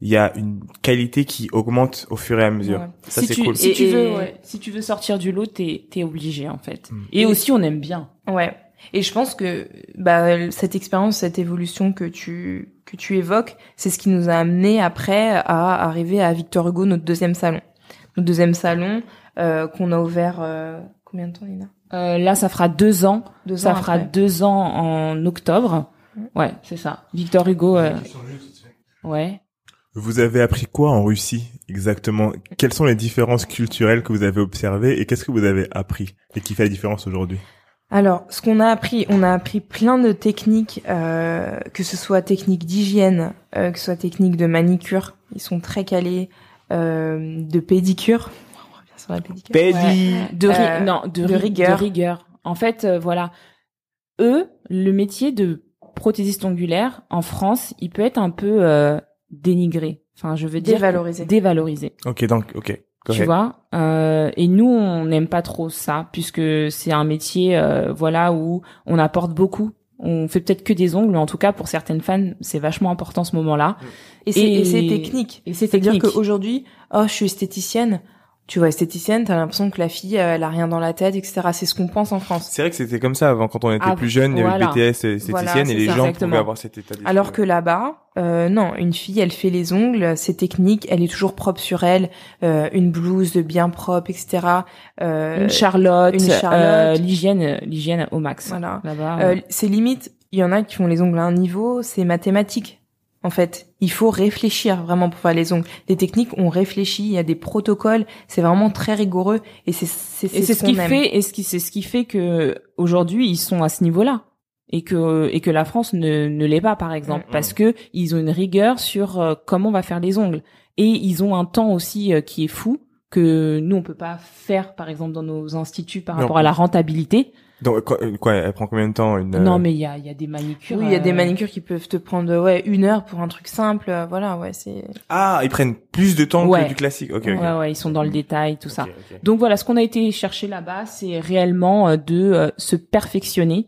il y a une qualité qui augmente au fur et à mesure. Ouais. Ça, si c'est tu, cool. Si Et- tu veux, ouais, si tu veux sortir du lot, t'es t'es obligé en fait. Mm. Et Et- aussi on aime bien. Ouais. Et je pense que bah, cette expérience, cette évolution que tu que tu évoques, c'est ce qui nous a amené après à arriver à Victor Hugo, notre deuxième salon. Notre deuxième salon euh, qu'on a ouvert euh, combien de temps, Nina Euh, là, ça fera deux ans. Deux ça ans fera après. deux ans en octobre. Ouais, c'est ça. Victor Hugo. euh, ouais. Vous avez appris quoi en Russie exactement? Quelles sont les différences culturelles que vous avez observées et qu'est-ce que vous avez appris et qui fait la différence aujourd'hui? Alors, ce qu'on a appris, on a appris plein de techniques, euh, que ce soit techniques d'hygiène, euh, que ce soit techniques de manicure, ils sont très calés, euh, de pédicure. On revient sur la pédicure. Pédi. De, ri- Euh, non, de, de ri- rigueur. de rigueur. En fait, euh, voilà. Eux, le métier de prothésiste ongulaire en France, il peut être un peu euh, dénigré. Enfin, je veux dire Dévalorisé. dévalorisé. Ok, donc, ok. tu vois euh, et nous on n'aime pas trop ça puisque c'est un métier euh, voilà où on apporte beaucoup on fait peut-être que des ongles mais en tout cas pour certaines fans c'est vachement important ce moment-là Et c'est, Et- et c'est technique. et c'est C'est-à-dire technique. qu'aujourd'hui, oh, je suis esthéticienne. Tu vois esthéticienne, t'as l'impression que la fille, euh, elle a rien dans la tête, etc. C'est ce qu'on pense en France. C'est vrai que c'était comme ça avant, quand on était Ah, plus jeune, il y avait le BTS esthéticienne Voilà, et les ça, gens exactement. pouvaient avoir cet état d'esprit. Alors que là-bas, euh, non, une fille, elle fait les ongles, c'est technique, elle est toujours propre sur elle, euh, une blouse bien propre, etc. Euh, une Charlotte, une Charlotte. euh, l'hygiène, l'hygiène au max. Voilà. Là-bas. Euh, c'est limite, il y en a qui font les ongles à un niveau, c'est mathématique. En fait, il faut réfléchir vraiment pour faire les ongles. Les techniques, on réfléchit, il y a des protocoles, c'est vraiment très rigoureux et c'est c'est et c'est ce qui aime. fait, et ce qui, c'est ce qui fait que aujourd'hui ils sont à ce niveau-là. Et que, et que la France ne, ne l'est pas, par exemple. Mm, mm. Parce que ils ont une rigueur sur euh, comment on va faire les ongles. Et ils ont un temps aussi euh, qui est fou, que nous on peut pas faire, par exemple, dans nos instituts par Non. rapport à la rentabilité. Donc, quoi, euh, quoi, elle prend combien de temps une, Non, euh, mais il y a, il y a des manicures. Oui, il y a des euh, manicures qui peuvent te prendre ouais une heure pour un truc simple. Voilà, ouais, c'est. Ah, ils prennent plus de temps Ouais. que du classique. Ok. Ouais, ouais, ils sont dans le détail, tout ça. Donc voilà, ce qu'on a été chercher là-bas, c'est réellement de euh, se perfectionner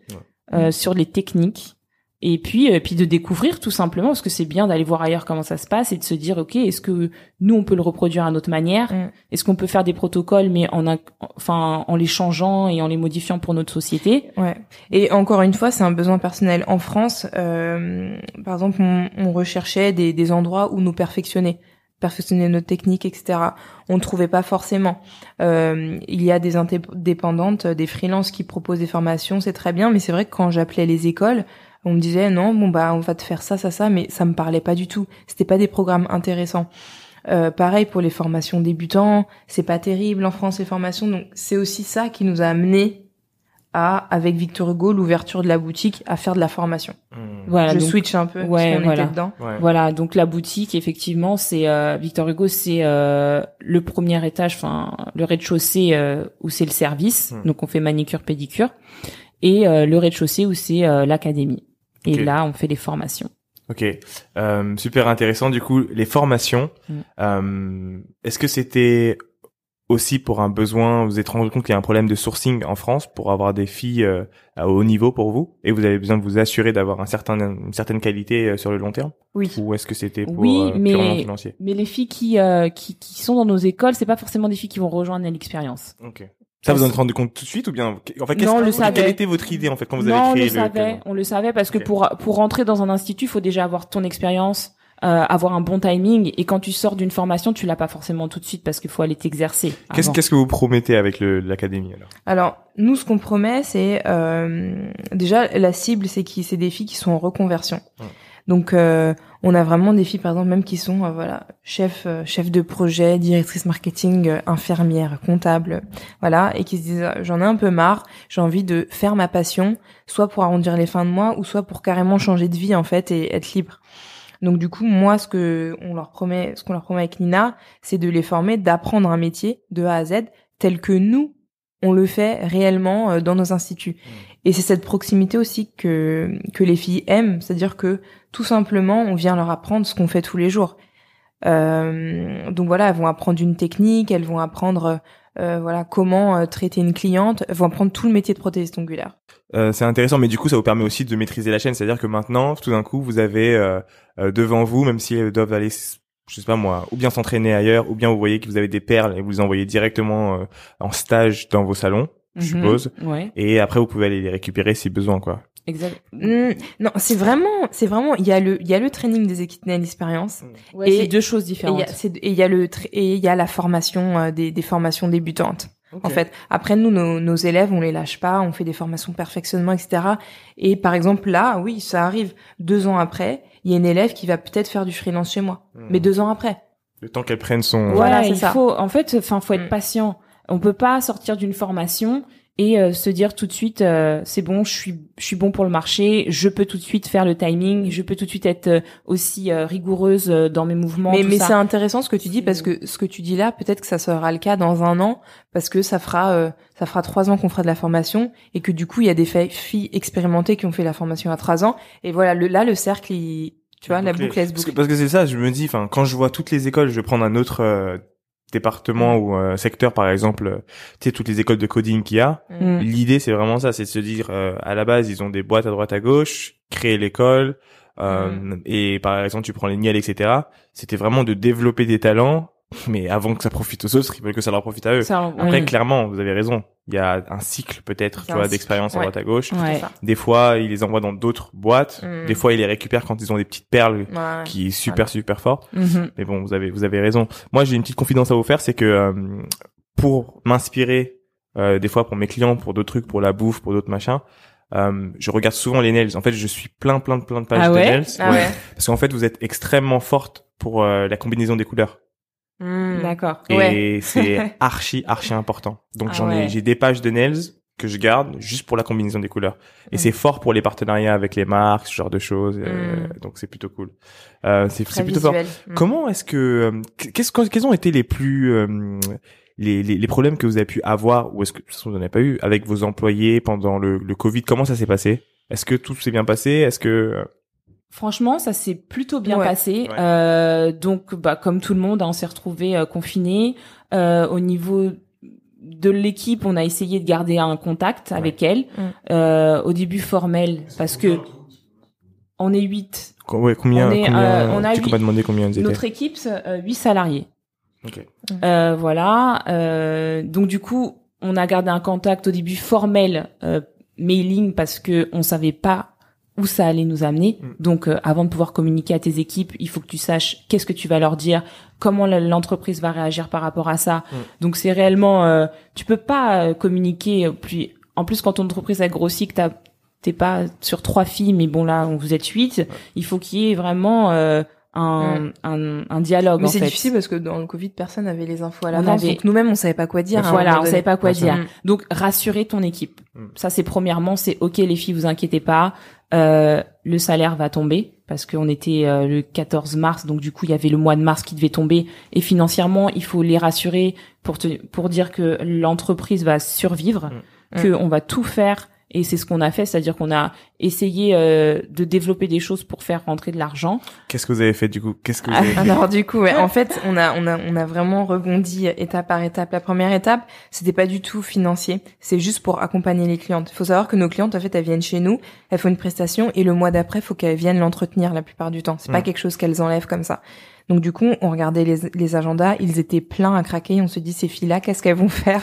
Ouais. euh, sur les techniques et puis euh, puis de découvrir tout simplement parce que c'est bien d'aller voir ailleurs comment ça se passe et de se dire ok est-ce que nous on peut le reproduire à notre manière? Mm. est-ce qu'on peut faire des protocoles mais en enfin en les changeant et en les modifiant pour notre société? Ouais. Et encore une fois, c'est un besoin personnel. En France, euh, par exemple, on, on recherchait des, des endroits où nous perfectionner, perfectionner notre technique, etc. On ne trouvait pas forcément. Euh, il y a des indépendantes, des freelances qui proposent des formations, c'est très bien, mais c'est vrai que quand j'appelais les écoles, on me disait non, bon bah on va te faire ça, ça, ça, mais ça me parlait pas du tout. C'était pas des programmes intéressants. Euh, pareil pour les formations débutants, c'est pas terrible en France les formations, donc c'est aussi ça qui nous a amené à, avec Victor Hugo, l'ouverture de la boutique, à faire de la formation. Hmm. voilà Je donc- switch un peu, Ouais, parce voilà. était dedans. Ouais. Voilà, donc la boutique, effectivement, c'est euh, Victor Hugo, c'est euh, le premier étage, enfin le rez-de-chaussée euh, où c'est le service, Hmm. donc on fait manicure, pédicure, et euh, le rez-de-chaussée où c'est euh, l'académie. Et là, on fait des formations. Ok, euh, super intéressant. Du coup, les formations, Mm. euh, est-ce que c'était aussi pour un besoin Vous vous êtes rendu compte qu'il y a un problème de sourcing en France pour avoir des filles euh, à haut niveau pour vous, et vous avez besoin de vous assurer d'avoir un certain, une certaine qualité sur le long terme? Oui. Ou est-ce que c'était pour Oui, mais- financier? Mais les filles qui, qui qui sont dans nos écoles, c'est pas forcément des filles qui vont rejoindre l'expérience. Ok. Ça, vous en êtes rendu compte tout de suite ou bien En fait, qu'est-ce- Non, on le quelle savait. était votre idée en fait quand vous non, avez on créé le savait, on le savait parce que pour pour rentrer dans un institut, il faut déjà avoir ton expérience, euh, avoir un bon timing, et quand tu sors d'une formation, tu l'as pas forcément tout de suite parce qu'il faut aller t'exercer. Qu'est-ce qu'est-ce que vous promettez avec le- l'académie alors? Alors, nous, ce qu'on promet, c'est euh, déjà la cible, c'est qui, c'est des filles qui sont en reconversion. Donc, euh, on a vraiment des filles, par exemple, même qui sont, euh, voilà, chef, euh, chef de projet, directrice marketing, euh, infirmière, comptable, voilà, et qui se disent, euh, j'en ai un peu marre, j'ai envie de faire ma passion, soit pour arrondir les fins de mois, ou soit pour carrément changer de vie en fait et être libre. Donc du coup, moi, ce que on leur promet, ce qu'on leur promet avec Nina, c'est de les former, d'apprendre un métier de A à Z tel que nous on le fait réellement dans nos instituts. Et c'est cette proximité aussi que que les filles aiment, c'est-à-dire que tout simplement, on vient leur apprendre ce qu'on fait tous les jours. Euh, donc voilà, elles vont apprendre une technique, elles vont apprendre euh, voilà comment euh, traiter une cliente, elles vont apprendre tout le métier de prothésiste ongulaire. Euh, c'est intéressant, mais du coup, ça vous permet aussi de maîtriser la chaîne. C'est-à-dire que maintenant, tout d'un coup, vous avez euh, euh, devant vous, même si elles doivent aller, je sais pas moi, ou bien s'entraîner ailleurs, ou bien vous voyez que vous avez des perles et vous les envoyez directement euh, en stage dans vos salons, je Mhm. suppose. Ouais, Et après, vous pouvez aller les récupérer si besoin, quoi. Exact. Hmm, non, c'est vraiment, c'est vraiment, il y a le, il y a le training des équipements d'expérience. Ouais, Et- c'est deux choses différentes. et il y a le, et il y a la formation euh, des, des formations débutantes. En fait, après nous, nos, nos élèves, on les lâche pas, on fait des formations perfectionnement, etc. Et par exemple là, oui, ça arrive. Deux ans après, il y a une élève qui va peut-être faire du freelance chez moi, Hmm. mais deux ans après. Le temps qu'elles prennent son. Voilà, c'est il ça. faut, en fait, enfin, faut être Mm. patient. On peut pas sortir d'une formation et euh, se dire tout de suite, euh, c'est bon, je suis, je suis bon pour le marché, je peux tout de suite faire le timing, je peux tout de suite être euh, aussi euh, rigoureuse euh, dans mes mouvements. mais mais c'est intéressant ce que tu dis parce que ce que tu dis là, peut-être que ça sera le cas dans un an parce que ça fera euh, ça fera trois ans qu'on fera de la formation et que du coup il y a des filles expérimentées qui ont fait la formation à trois ans et voilà le, là le cercle il, tu vois la boucle que, boucle. parce que c'est ça, je me dis, enfin, quand je vois toutes les écoles, je vais prendre un autre département ou euh, secteur, par exemple, euh, tu sais, toutes les écoles de coding qu'il y a. Mm. L'idée, c'est vraiment ça, c'est de se dire, euh, à la base, ils ont des boîtes à droite à gauche, créer l'école, euh, et par exemple, tu prends les NIEL, etc. C'était vraiment de développer des talents mais avant que ça profite aux autres, ils veulent que ça leur profite à eux. Ça, Après, oui. clairement, vous avez raison. Il y a un cycle peut-être, tu vois, d'expérience à ouais. droite à gauche. Ouais. Des fois, ils les envoient dans d'autres boîtes. Mm. Des fois, ils les récupèrent quand ils ont des petites perles Ouais. qui est super super fort. Mhm. Mais bon, vous avez vous avez raison. Moi, j'ai une petite confidence à vous faire, c'est que euh, pour m'inspirer, euh, des fois pour mes clients, pour d'autres trucs, pour la bouffe, pour d'autres machins, euh, je regarde souvent les nails. En fait, je suis plein plein plein de pages Ah de nails, Ah ouais. parce qu'en fait, vous êtes extrêmement forte pour euh, la combinaison des couleurs. Mm. D'accord. Et Ouais. c'est archi archi important. Donc Ah j'en ai ouais. j'ai des pages de nails que je garde juste pour la combinaison des couleurs. Et c'est fort pour les partenariats avec les marques, ce genre de choses. euh, Mm. donc c'est plutôt cool. Euh, c'est plutôt fort. visuel. Mm. Comment est-ce que euh, qu'est-ce que- quels ont été les plus euh, les, les, les problèmes que vous avez pu avoir ou est-ce que de toute façon vous n'en avez pas eu avec vos employés pendant le, le Covid? Comment ça s'est passé? Est-ce que tout s'est bien passé? Est-ce que Franchement, ça s'est plutôt bien Ouais. passé. Ouais. Euh, donc, bah, comme tout le monde, hein, on s'est retrouvé euh, confinés. Euh, au niveau de l'équipe, on a essayé de garder un contact avec elle. Mm. Euh, au début formel, parce que on est huit. ouais, combien, On est, combien euh, on a tu peux huit- pas demander combien ils étaient Notre équipe, euh, huit salariés. Ok. Euh, voilà. Euh, donc du coup, on a gardé un contact au début formel, euh, mailing, parce que on savait pas où ça allait nous amener. Mm. Donc, euh, avant de pouvoir communiquer à tes équipes, il faut que tu saches qu'est-ce que tu vas leur dire, comment l'entreprise va réagir par rapport à ça. Mm. Donc, c'est réellement, euh, tu peux pas euh, communiquer. euh, Puis, en plus, quand ton entreprise a grossi, que t'as t'es pas sur trois filles, mais bon là, vous êtes huit. Il faut qu'il y ait vraiment euh, un, un, un dialogue. Mais c'est difficile parce que dans le Covid, personne n'avait les infos à l'avance. avait- Donc nous-mêmes, on savait pas quoi dire. Voilà, moment on donné. savait pas quoi Bien dire. Donc rassurer ton équipe. Mm. Ça c'est premièrement, c'est ok les filles, vous inquiétez pas. Euh, le salaire va tomber parce qu'on était euh, le 14 mars, donc du coup il y avait le mois de mars qui devait tomber et financièrement il faut les rassurer pour te, pour dire que l'entreprise va survivre, Mm. que on va tout faire et c'est ce qu'on a fait, c'est-à-dire qu'on a essayé euh, de développer des choses pour faire rentrer de l'argent. Qu'est-ce que vous avez fait du coup? Qu'est-ce que vous avez fait? Alors du coup, ouais, en fait, on a on a on a vraiment rebondi étape par étape. La première étape, c'était pas du tout financier, c'est juste pour accompagner les clientes. Il faut savoir que nos clientes, en fait, elles viennent chez nous, elles font une prestation et le mois d'après, faut qu'elles viennent l'entretenir la plupart du temps. C'est pas Mm. quelque chose qu'elles enlèvent comme ça. Donc du coup, on regardait les, les agendas, ils étaient pleins à craquer. On se dit ces filles-là, qu'est-ce qu'elles vont faire?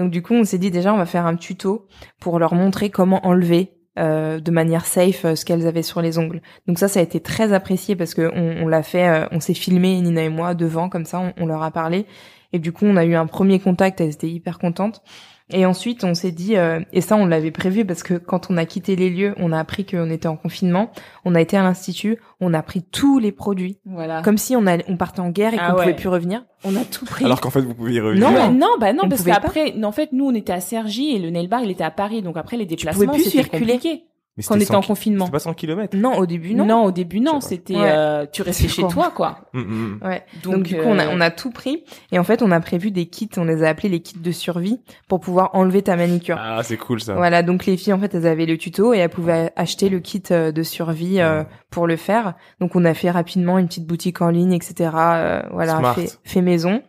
Donc du coup, on s'est dit déjà, on va faire un tuto pour leur montrer comment enlever euh, de manière safe euh, ce qu'elles avaient sur les ongles. Donc ça, ça a été très apprécié parce que on, l'a fait, euh, on s'est filmé Nina et moi devant comme ça, on, on leur a parlé et du coup on a eu un premier contact, elles étaient hyper contentes. Et ensuite on s'est dit, euh, et ça on l'avait prévu parce que quand on a quitté les lieux, on a appris qu'on était en confinement, on a été à l'institut, on a pris tous les produits Voilà. comme si on allait, on partait en guerre et Ah qu'on ouais. pouvait plus revenir. on a tout pris. Alors qu'en fait vous pouviez revenir. Non, Non. mais non, bah non, On parce qu'après, en fait, nous, on était à Cergy et le nail bar, il était à Paris. Donc après, les déplacements, c'était circuler. compliqué. Mais Quand on était en 100 confinement. C'était pas 100 km. Non, au début Non. non. au début, non. C'était, Ouais. euh, tu restais chez quoi toi, quoi. Mm, mm, mm. Ouais. Donc, Donc, du coup, on a, euh, on a tout pris et en fait, on a prévu des kits. On les a appelés les kits de survie pour pouvoir enlever ta manicure. Ah, c'est cool ça. Voilà, donc les filles en fait elles avaient le tuto et elles pouvaient acheter le kit euh, de survie euh, pour le faire. Donc on a fait rapidement une petite boutique en ligne, etc. euh, voilà, Smart. fait, fait maison.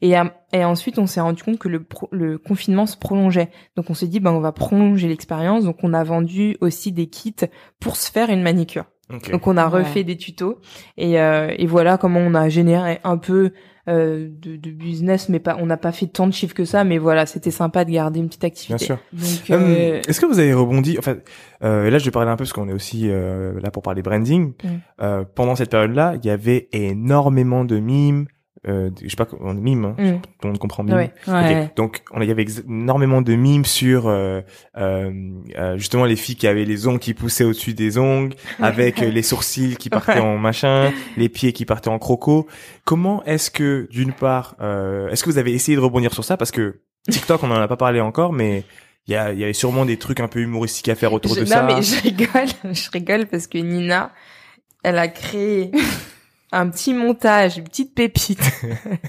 Et, euh, et ensuite on s'est rendu compte que le, pro- le confinement se prolongeait. Donc on s'est dit ben on va prolonger l'expérience. Donc on a vendu aussi des kits pour se faire une manicure. Donc on a Ouais. refait des tutos et, euh, et voilà comment on a généré un peu euh, de, de business, mais pas, on n'a pas fait tant de chiffres que ça, mais voilà, c'était sympa de garder une petite Bien activité. sûr. Donc, Euh, Est-ce que vous avez rebondi Enfin, euh, et là, je vais parler un peu parce qu'on est aussi euh, là pour parler branding. Mm. Euh, pendant cette période-là, il y avait énormément de mimes. Euh, je sais pas, on mime. Hein, Mm. monde comprend mime. Ouais. ouais. Ok. Donc, on, il y avait énormément de mimes sur euh, euh, euh, justement les filles qui avaient les ongles qui poussaient au-dessus des ongles, avec euh, les sourcils qui partaient en machin, les pieds qui partaient en croco. Comment est-ce que, d'une part, euh, est-ce que vous avez essayé de rebondir sur ça? Parce que TikTok, on en a pas parlé encore, mais il y, a, y avait sûrement des trucs un peu humoristiques à faire autour Je- de non ça. mais je rigole, je rigole parce que Nina, elle a créé un petit montage, une petite pépite,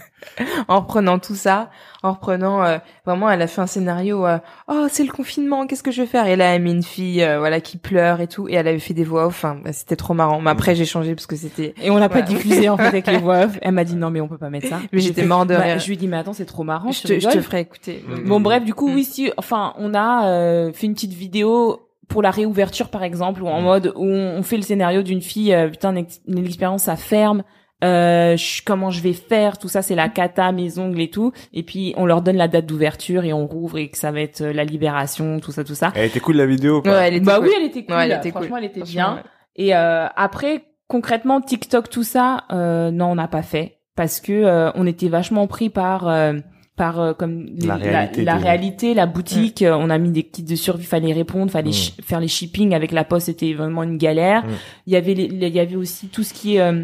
en reprenant tout ça, en reprenant euh, vraiment, elle a fait un scénario. euh, oh, c'est le confinement, qu'est-ce que je vais faire? Et là, elle met une fille, euh, voilà, qui pleure et tout, et elle avait fait des voix off. Enfin, bah, c'était trop marrant. Mais après, j'ai changé parce que c'était. Et on l'a pas diffusé en fait avec les voix off. Elle m'a dit non mais on peut pas mettre ça. Mais j'étais mort de bah, rire. Je lui ai dit mais attends c'est trop marrant. Je te, je te rigoles ferai écouter. Bon bref du coup oui si enfin on a euh, fait une petite vidéo pour la réouverture par exemple ou en Mm. mode où on fait le scénario d'une fille euh, putain une, ex- une expérience ça ferme euh, je- comment je vais faire, tout ça, c'est la cata, mes ongles et tout. Et puis on leur donne la date d'ouverture et on rouvre et que ça va être euh, la libération, tout ça, tout ça. Elle était cool la vidéo. Ouais, elle était Bah cool. oui, elle était cool. Ouais, elle était Franchement, cool. elle était Franchement, bien. ouais. Et euh, après, concrètement, TikTok, tout ça, euh, non, on n'a pas fait parce que euh, on était vachement pris par euh, par euh, comme les- La réalité la, de- réalité, la boutique. euh, On a mis des kits de survie, fallait répondre, fallait Mm. faire les shipping avec la poste, c'était vraiment une galère. Mm. Il y avait il y avait aussi tout ce qui est euh,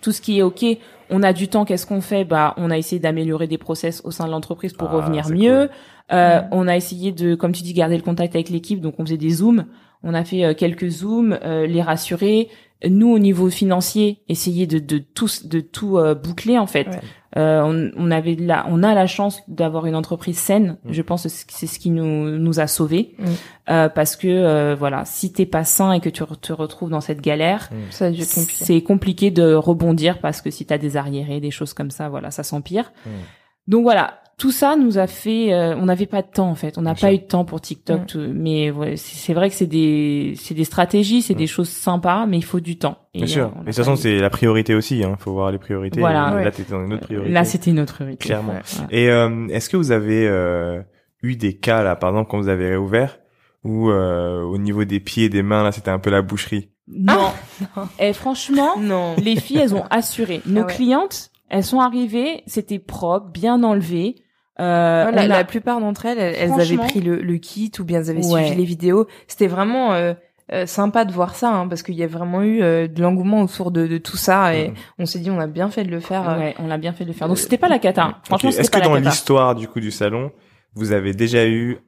tout ce qui est ok. On a du temps, qu'est-ce qu'on fait? Bah, on a essayé d'améliorer des process au sein de l'entreprise pour Ah, revenir mieux. Euh, Mm. On a essayé de, comme tu dis, garder le contact avec l'équipe. Donc, on faisait des zooms. On a fait euh, quelques zooms, euh, les rassurer. Nous, au niveau financier, essayer de, de tout, de tout euh, boucler en fait. Ouais. Euh, on, on avait la, on a la chance d'avoir une entreprise saine. Mm. Je pense que c'est ce qui nous nous a sauvés, Mm. Euh, parce que euh, voilà, si t'es pas sain et que tu re- te retrouves dans cette galère, compliqué. c'est compliqué de rebondir parce que si t'as des arriérés, des choses comme ça, voilà, ça s'empire. Mm. Donc voilà, tout ça nous a fait, euh, on n'avait pas de temps en fait, on n'a pas sûr. eu de temps pour TikTok, Mm. tout- mais ouais, c'est vrai que c'est des, c'est des stratégies, c'est Mm. des choses sympas, mais il faut du temps. Et, Bien sûr. euh, Mais a de toute façon, c'est la priorité aussi. Hein. Faut voir les priorités. Voilà. Et Ouais. Là, t'étais dans une autre priorité. Là, c'était une autre priorité. Clairement. Ouais. Et euh, est-ce que vous avez euh, eu des cas là, par exemple, quand vous avez réouvert, où euh, au niveau des pieds et des mains, là, c'était un peu la boucherie? Non. Et franchement, Non. les filles, elles ont assuré. Nos Ah ouais. clientes, elles sont arrivées, c'était propre, bien enlevé. Euh, Voilà, a- la plupart d'entre elles, elles, elles avaient pris le, le kit ou bien elles avaient Ouais. suivi les vidéos. C'était vraiment euh, euh, sympa de voir ça, hein, parce qu'il y a vraiment eu euh, de l'engouement autour de, de tout ça, et Mhm. on s'est dit on a bien fait de le faire. euh, Ouais, on l'a bien fait de le faire. Donc c'était pas la cata. hein. Franchement, Est-ce pas que dans l'histoire du coup du salon, vous avez déjà eu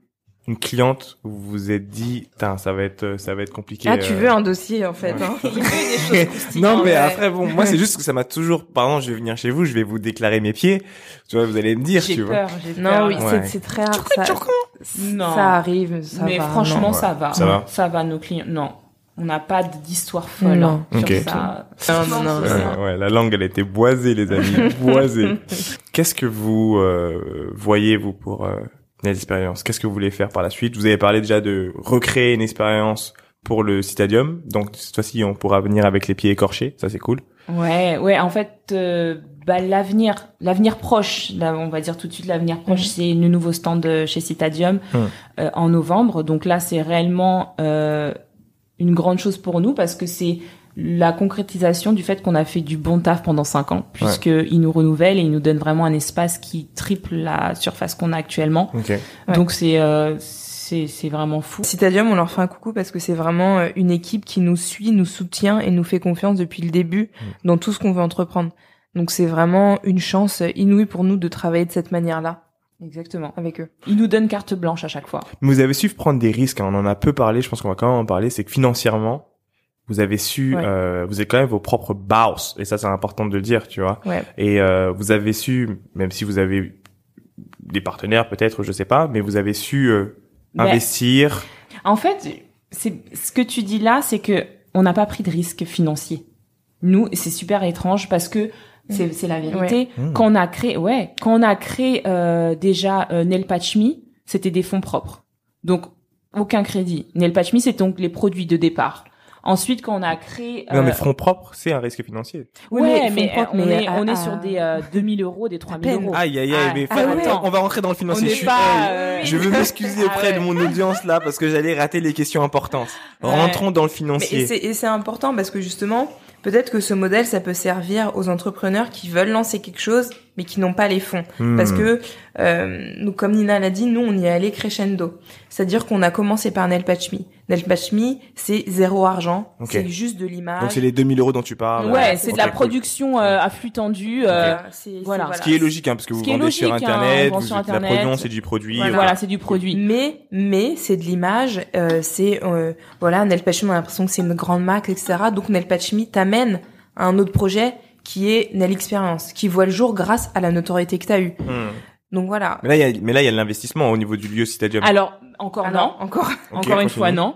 une cliente où vous vous êtes dit, Tain, ça va être, ça va être compliqué. Ah, tu euh, veux un dossier en fait. ouais. Hein. non, mais Ouais. après, bon, moi, c'est juste que ça m'a toujours, par exemple, je vais venir chez vous, je vais vous déclarer mes pieds. Tu vois, vous allez me dire, J'ai tu vois. peur, j'ai Non, peur. oui, Ouais. c'est très rare. Ça, Non. ça arrive, ça mais va, franchement, non. ça va. Ça va Ça va, nos clients. Non. On n'a pas d'histoire folle Non. hein, sur Ok. ça. Non, non, non, ouais, la langue, elle était boisée, les amis, boisée. Qu'est-ce que vous euh, voyez, vous, pour euh, l'expérience Qu'est-ce que vous voulez faire par la suite? Vous avez parlé déjà de recréer une expérience pour le Citadium. Donc, cette fois-ci, on pourra venir avec les pieds écorchés. Ça, c'est cool. Ouais, ouais. En fait, euh, bah, l'avenir, l'avenir proche, là, on va dire tout de suite l'avenir proche, Mhm. c'est le nouveau stand de chez Citadium Mhm. euh, en novembre. Donc là, c'est réellement euh, une grande chose pour nous parce que c'est la concrétisation du fait qu'on a fait du bon taf pendant cinq ans, puisque ils nous renouvellent et ils nous donnent vraiment un espace qui triple la surface qu'on a actuellement. Ok. Ouais. Donc c'est euh, c'est c'est vraiment fou. Citadium, on leur fait un coucou parce que c'est vraiment euh, une équipe qui nous suit, nous soutient et nous fait confiance depuis le début Mm. dans tout ce qu'on veut entreprendre. Donc c'est vraiment une chance inouïe pour nous de travailler de cette manière-là Exactement. avec eux. Ils nous donnent carte blanche à chaque fois. Mais vous avez su prendre des risques. hein. On en a peu parlé. Je pense qu'on va quand même en parler. C'est que financièrement, vous avez su, Ouais. euh, vous êtes quand même vos propres boss. Et ça, c'est important de le dire, tu vois. Ouais. Et euh, vous avez su, même si vous avez des partenaires peut-être, je sais pas, mais vous avez su euh, Mais- investir. En fait, c'est ce que tu dis là, c'est que on n'a pas pris de risque financier. Nous, c'est super étrange parce que c'est c'est la vérité. Mmh. Quand on a créé, ouais, quand on a créé euh, déjà euh, Nail Patch Me, c'était des fonds propres. Donc aucun crédit. Nail Patch Me, c'est donc les produits de départ. Ensuite, quand on a créé, Non, mais euh, fonds propres, c'est un risque financier. Oui, ouais, mais mais, fonds propres, on mais est à- on est sur des euh, 2000 euros, des 3000 peine. euros. Aïe, aïe, aïe, Ah, mais ah ouais. attends, on va rentrer dans le financier. Je suis- pas, euh, Je veux m'excuser Ah auprès ouais. de mon audience là parce que j'allais rater les questions importantes. Ouais. Rentrons dans le Mais et financier. c'est et c'est important parce que justement, peut-être que ce modèle, ça peut servir aux entrepreneurs qui veulent lancer quelque chose mais qui n'ont pas les fonds. Hmm. Parce que, euh, nous, comme Nina l'a dit, nous, on y est allé crescendo. C'est-à-dire qu'on a commencé par Nel Patch Me, c'est zéro argent. Ok. C'est juste de l'image. Donc c'est les 2000 euros dont tu parles. Ouais, c'est de la cool. production euh, à flux tendu. euh, Voilà, c'est- c'est- voilà. Ce qui est logique, hein, parce que vous vendez sur logique, hein, Internet, vend vous, sur la production, c'est du produit. Voilà. c'est du produit. Mais, mais, c'est de l'image, euh, c'est, euh, voilà, Me, on a l'impression que c'est une grande marque, etc. Donc, Me t'amène à un autre projet qui est Nel Experience, qui voit le jour grâce à la notoriété que t'as eue. Hmm. Donc, voilà. Mais là, il y a, mais là, il y a de l'investissement au niveau du lieu Citadium. Alors, encore Ah non. encore. Encore une continue. fois, non.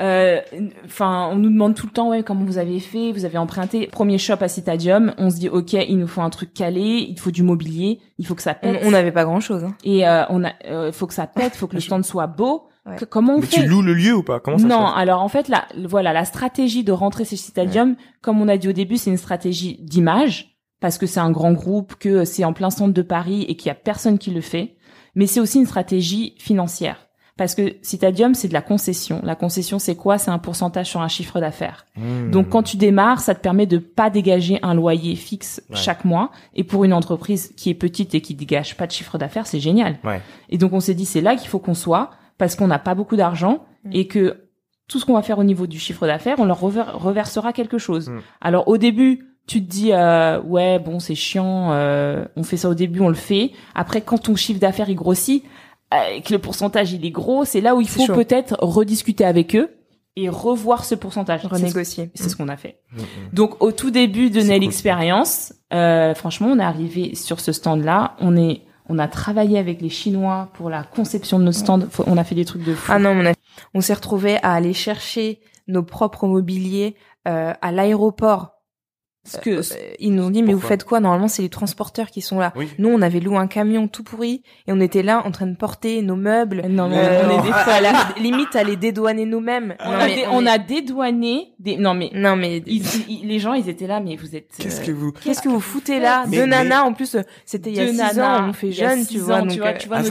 Euh, Enfin, on nous demande tout le temps, ouais, comment vous avez fait, vous avez emprunté. Premier shop à Citadium, on se dit, ok, il nous faut un truc calé, il faut du mobilier, il faut que ça pète. on n'avait pas grand chose, hein. Et euh, on a, euh, il faut que ça pète, il faut que le stand soit beau. Ouais. Que- comment on Mais fait tu loues le lieu ou pas? Comment ça se Non, passe? alors en fait, la, voilà, la stratégie de rentrer chez Stadium, comme on a dit au début, c'est une stratégie d'image, parce que c'est un grand groupe, que c'est en plein centre de Paris et qu'il y a personne qui le fait. Mais c'est aussi une stratégie financière. Parce que Citadium, c'est de la concession. La concession, c'est quoi? C'est un pourcentage sur un chiffre d'affaires. Hmm. Donc quand tu démarres, ça te permet de pas dégager un loyer fixe Ouais. chaque mois. Et pour une entreprise qui est petite et qui dégage pas de chiffre d'affaires, c'est génial. Ouais. Et donc on s'est dit c'est là qu'il faut qu'on soit parce qu'on n'a pas beaucoup d'argent Mm. et que tout ce qu'on va faire au niveau du chiffre d'affaires, on leur rever- reversera quelque chose. Mm. Alors au début, tu te dis euh, ouais bon c'est chiant, euh, on fait ça au début, on le fait. Après quand ton chiffre d'affaires il grossit, euh, et que le pourcentage il est gros, c'est là où il faut peut-être rediscuter avec eux et revoir ce pourcentage. Renégocier. C'est ce qu'on a fait. Hmm, hmm. Donc au tout début de Nail cool. Experience, euh, franchement, on est arrivé sur ce stand-là. On est, on a travaillé avec les Chinois pour la conception de notre stand. On a fait des trucs de fou. Ah non, on, a- on s'est retrouvé à aller chercher nos propres mobiliers euh, à l'aéroport. Parce que Euh, ils nous ont dit mais vous faites quoi? Normalement c'est les transporteurs qui sont là. Oui. Nous on avait loué un camion tout pourri et on était là en train de porter nos meubles. non, mais Euh, on est des à- à la- limite à les dédouaner nous-mêmes. On, Non, a, mais dé- on on est- a dédouané des. Non mais Non mais ils- ils- les gens, ils étaient là, mais vous êtes. Qu'est-ce euh, que vous qu'est-ce que vous foutez là? Mais- mais- nanas en plus euh, c'était il y a six ans on fait jeune tu vois ans, donc tu vois, euh, tu vois.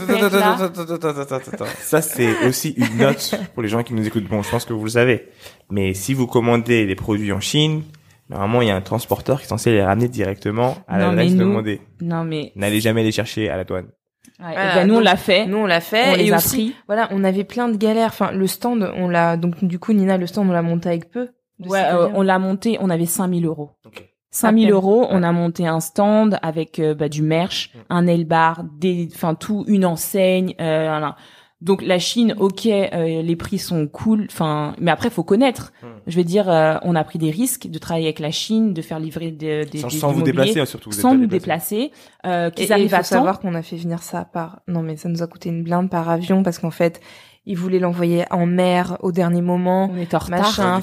Ça, c'est aussi une note pour les gens qui nous écoutent. Bon, je pense que vous le savez. Mais si vous commandez les produits en Chine, normalement, il y a un transporteur qui est censé les ramener directement à Non, l'adresse demandée. Non mais. N'allez jamais les chercher à la douane. Ouais, et ben, nous on l'a fait. nous on l'a fait on et les a aussi pris. voilà on avait plein de galères. Enfin le stand on l'a donc du coup Nina le stand on l'a monté avec peu. Ouais, euh, on l'a monté. On avait 5000 euros. Ok. 5000 peine. euros, on a monté un stand avec euh, bah, du merch, Mm. un nail bar, des, enfin tout, une enseigne. Euh, voilà. Donc la Chine, ok, euh, les prix sont cool, enfin, mais après faut connaître. Mm. Je veux dire, euh, on a pris des risques de travailler avec la Chine, de faire livrer des, des Sans, des- sans vous déplacer, hein, surtout. vous sans nous déplacer, euh, Et qu'ils et il arrivent faut à savoir qu'on a fait venir ça par. Non mais ça nous a coûté une blinde par avion parce qu'en fait ils voulaient l'envoyer en mer au dernier moment. On était en retard. Enfin,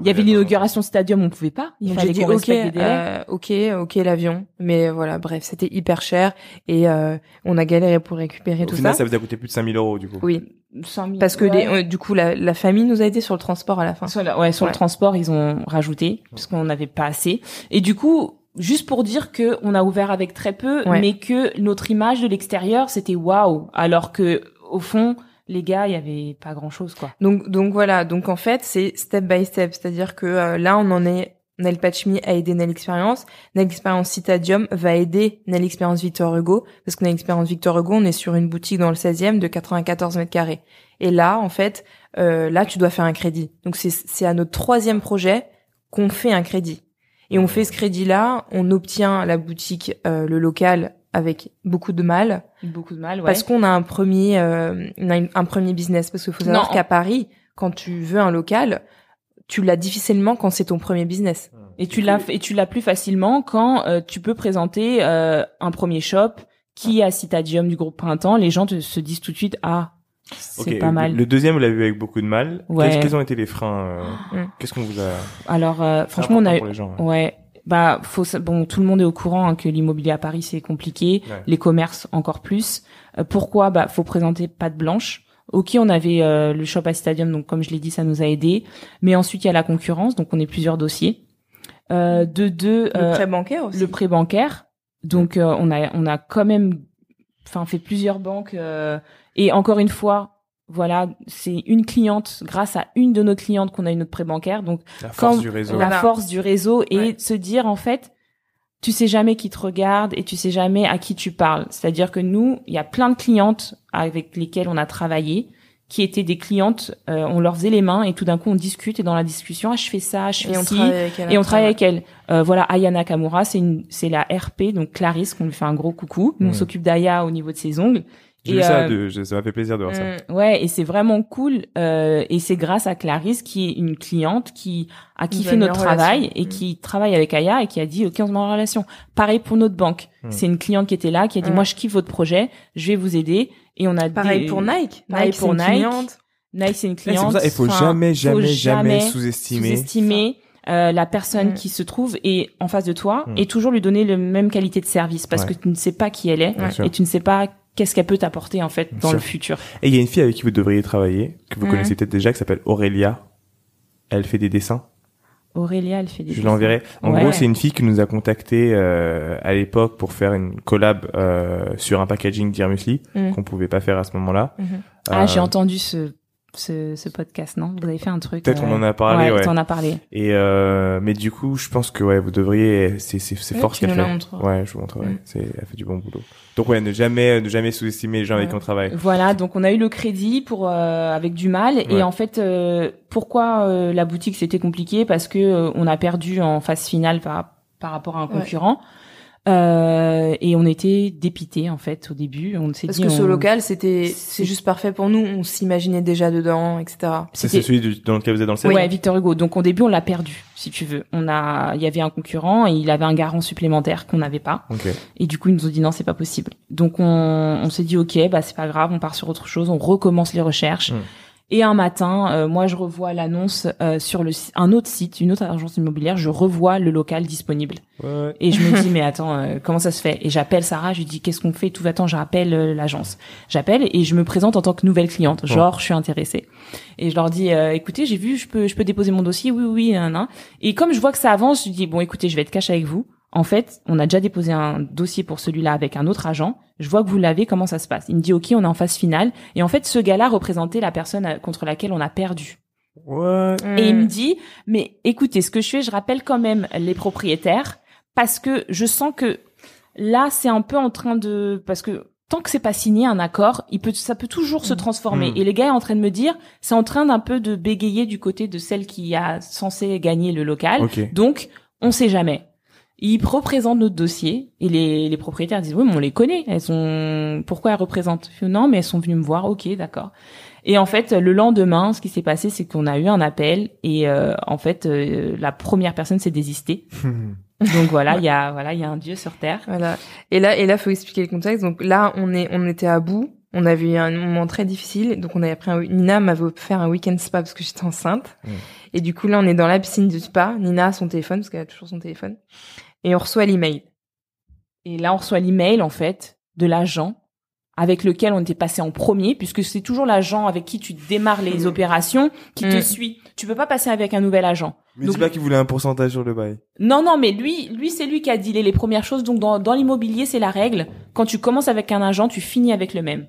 Il y avait l'inauguration stadium, on pouvait pas. Il fallait j'ai dit ok, respecte les délais. euh, ok, ok l'avion, mais voilà bref c'était hyper cher et euh, on a galéré pour récupérer Au tout final, ça. ça vous a coûté plus de 5000 euros, du coup. Oui, 5000, parce que ouais. les, euh, du coup la, la famille nous a aidé sur le transport à la fin. Sur le, ouais, sur Ouais. le transport, ils ont rajouté parce qu'on n'avait pas assez. Et du coup, juste pour dire que on a ouvert avec très peu, Ouais. mais que notre image de l'extérieur c'était waouh, alors que au fond, les gars, il y avait pas grand chose quoi. Donc donc voilà, donc en fait c'est step by step, c'est-à-dire que euh, là on en est Nail Patch Me a aidé Nail Experience, Nail Experience Citadium va aider Nail Experience Victor Hugo parce que Nail Experience Victor Hugo on est sur une boutique dans le 16e de 94 mètres carrés. Et là en fait euh, là tu dois faire un crédit. Donc c'est c'est à notre troisième projet qu'on fait un crédit. Et on fait ce crédit là, on obtient la boutique, euh, le local avec beaucoup de mal Beaucoup de mal, ouais. parce qu'on a un premier euh, on a une- un premier business parce qu'il faut savoir qu'à Paris quand tu veux un local tu l'as difficilement quand c'est ton premier business et tu l'as et tu l'as plus facilement quand euh, tu peux présenter euh, un premier shop qui est à Citadium du groupe Printemps, les gens te, se disent tout de suite ah c'est pas mal. Le deuxième, vous l'avez vu avec beaucoup de mal. Ouais. Quels, ont été les freins euh, Mm. Qu'est-ce qu'on vous a Alors euh, franchement on a eu pour les gens. Ouais. Bah, faut bon, tout le monde est au courant hein, que l'immobilier à Paris c'est compliqué, Ouais. les commerces encore plus. Euh, pourquoi? Bah, faut présenter patte blanche. Ok, on avait euh, le shop à Stadium, donc comme je l'ai dit, ça nous a aidé. Mais ensuite il y a la concurrence, donc on est plusieurs dossiers. Euh, de deux, le euh, prêt bancaire aussi le prêt bancaire. Donc euh, on a on a quand même, enfin fait plusieurs banques euh, et encore une fois. Voilà, c'est une cliente, grâce à une de nos clientes qu'on a eu notre prêt bancaire. Donc La force quand- du réseau. la Voilà. force du réseau et Ouais. se dire en fait tu sais jamais qui te regarde et tu sais jamais à qui tu parles c'est-à-dire que nous il y a plein de clientes avec lesquelles on a travaillé qui étaient des clientes euh, on leur faisait les mains et tout d'un coup on discute et dans la discussion ah je fais ça je fais et on ci travaille avec elle et on travaille avec elle Euh, voilà Ayana Kamura c'est une c'est la RP donc Clarisse qu'on lui fait un gros coucou nous on s'occupe d'Aya au niveau de ses ongles J'ai vu ça, euh, de, je- ça m'a fait plaisir de voir ça. Mm. Ouais, et c'est vraiment cool. Euh, et c'est grâce à Clarisse, qui est une cliente qui a kiffé notre travail relation. et Mm. qui travaille avec Aya et qui a dit, OK, on se met en relation. Pareil pour notre banque. Mm. C'est une cliente qui était là, qui a dit, moi, je kiffe votre projet, je vais vous aider. Et on a pareil des- pour Nike Pareil Nike pour c'est une Nike. cliente. Nike, c'est une Ouais, c'est cliente. pour ça, il faut Enfin, jamais, faut jamais, jamais jamais sous-estimer. sous-estimer euh, la personne qui se trouve et en face de toi et toujours lui donner la même qualité de service parce Ouais. que tu ne sais pas qui elle est et tu ne sais pas qu'est-ce qu'elle peut t'apporter en fait dans le futur? Et il y a une fille avec qui vous devriez travailler, que vous Mhm. connaissez peut-être déjà, qui s'appelle Aurélia. Elle fait des dessins. Aurélia, elle fait des Je l'enverrai. En Ouais. gros, c'est une fille qui nous a contacté euh, à l'époque pour faire une collab euh, sur un packaging d'Irmusli Mhm. qu'on pouvait pas faire à ce moment-là. Ah, Euh, j'ai entendu ce, ce ce podcast, non? Vous avez fait un truc. Peut-être euh, on en a parlé, ouais. t'en as parlé. Et euh, mais du coup, je pense que ouais, vous devriez. C'est c'est c'est Ouais, fort ce qu'elle fait. Ouais, je vous montrerai. Mm. C'est elle fait du bon boulot. Donc ouais, ne jamais ne jamais sous-estimer les gens avec Ouais. qui on travaille. Voilà, donc on a eu le crédit pour euh, avec du mal Ouais. et en fait euh, pourquoi euh, la boutique c'était compliqué? Parce que euh, on a perdu en phase finale par par rapport à un Ouais. concurrent euh, et on était dépité en fait au début, on s'est Parce dit que ce on- local, c'était, C'est- juste parfait pour nous. On s'imaginait déjà dedans, etc. C'est celui dans lequel vous êtes dans le 16 Ouais, Victor Hugo. Donc au début on l'a perdu, si tu veux. On a il y avait un concurrent et il avait un garant supplémentaire qu'on n'avait pas. Ok. Et du coup, ils nous ont dit non, c'est pas possible. Donc on, on s'est dit ok, bah c'est pas grave, on part sur autre chose, on recommence les recherches. Mm. Et un matin, euh, moi je revois l'annonce euh, sur le un autre site, une autre agence immobilière, je revois le local disponible. Ouais, ouais. Et je me dis mais attends, euh, comment ça se fait? Et j'appelle Sarah, je lui dis qu'est-ce qu'on fait Tout? Attends, j'appelle euh, l'agence. J'appelle et je me présente en tant que nouvelle cliente, genre je suis intéressée. Et je leur dis euh, écoutez, j'ai vu, je peux je peux déposer mon dossier? Oui oui, oui nan, nan. Et comme je vois que ça avance, je dis bon écoutez, je vais être cash avec vous. En fait, on a déjà déposé un dossier pour celui-là avec un autre agent. Je vois que vous l'avez, comment ça se passe? Il me dit OK, on est en phase finale. Et en fait, ce gars-là représentait la personne euh, contre laquelle on a perdu. Ouais. Et il me dit, mais écoutez, ce que je fais, je rappelle quand même les propriétaires parce que je sens que là, c'est un peu en train de, parce que tant que c'est pas signé un accord, il peut, ça peut toujours se transformer. Mm. Et le gars est en train de me dire, c'est en train d'un peu de bégayer du côté de celle qui a censé gagner le local. Ok. Donc, on sait jamais. Ils représentent notre dossier et les, les propriétaires disent oui mais on les connaît. Elles sont pourquoi elles représentent? Non mais elles sont venues me voir. Ok d'accord. Et en fait le lendemain ce qui s'est passé c'est qu'on a eu un appel et euh, en fait euh, la première personne s'est désistée. Donc voilà il y a voilà il y a un dieu sur terre. Voilà. Et là, et là, faut expliquer le contexte. Donc là, on est, on était à bout. On avait eu un moment très difficile. Donc on avait pris un, Nina m'avait offert un week-end spa parce que j'étais enceinte. Mm. Et du coup, là, on est dans la piscine du spa. Nina a son téléphone parce qu'elle a toujours son téléphone. Et on reçoit l'email. et là on reçoit l'email en fait de l'agent avec lequel on était passé en premier puisque c'est toujours l'agent avec qui tu démarres les opérations qui te Mm. suit tu peux pas passer avec un nouvel agent Mais Donc- dis pas qu'il voulait un pourcentage sur le bail. Non, non, mais lui, lui, c'est lui qui a dealé les premières choses. Donc, dans, dans l'immobilier, c'est la règle. Quand tu commences avec un agent, tu finis avec le même.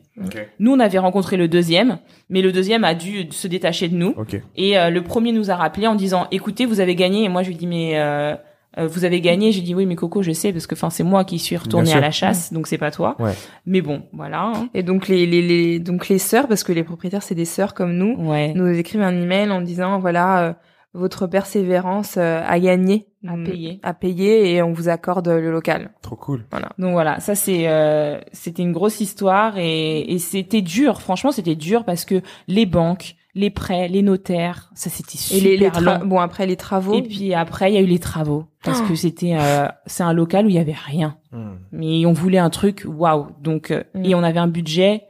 Nous, on avait rencontré le deuxième, mais le deuxième a dû se détacher de nous. Et euh, le premier nous a rappelé en disant, écoutez, vous avez gagné. Et moi, je lui dis, mais euh, euh, vous avez gagné. J'ai dit, oui, mais Coco, je sais, parce que, enfin, c'est moi qui suis retournée à la chasse, donc c'est pas toi. Ouais. Mais bon, voilà. hein. Et donc les, les, les, donc les sœurs, parce que les propriétaires, c'est des sœurs comme nous, Ouais. nous écrivent un email en disant, voilà, euh, votre persévérance euh, a gagné. À Mm, payer. À payer et on vous accorde le local. Trop cool. Voilà. Donc voilà, ça c'est euh, c'était une grosse histoire et, et c'était dur. Franchement, c'était dur parce que les banques, les prêts, les notaires, ça c'était Et super les, les long. bon après les travaux. Et puis après, il y a eu les travaux parce Oh. que c'était euh, c'est un local où il y avait rien, Hmm. mais on voulait un truc waouh. Donc euh, Mm. et on avait un budget,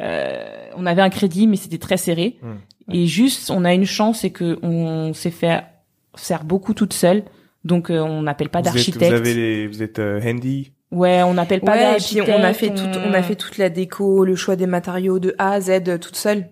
euh, on avait un crédit, mais c'était très serré. Mm. Et juste, on a une chance, c'est que on s'est fait faire beaucoup toute seule. Donc euh, on n'appelle pas d'architecte. Vous avez les, vous êtes euh, handy? Ouais, on n'appelle pas Ouais, et puis d'architecte. on a fait tout, on a fait toute la déco, le choix des matériaux de A à Z euh, toute seule.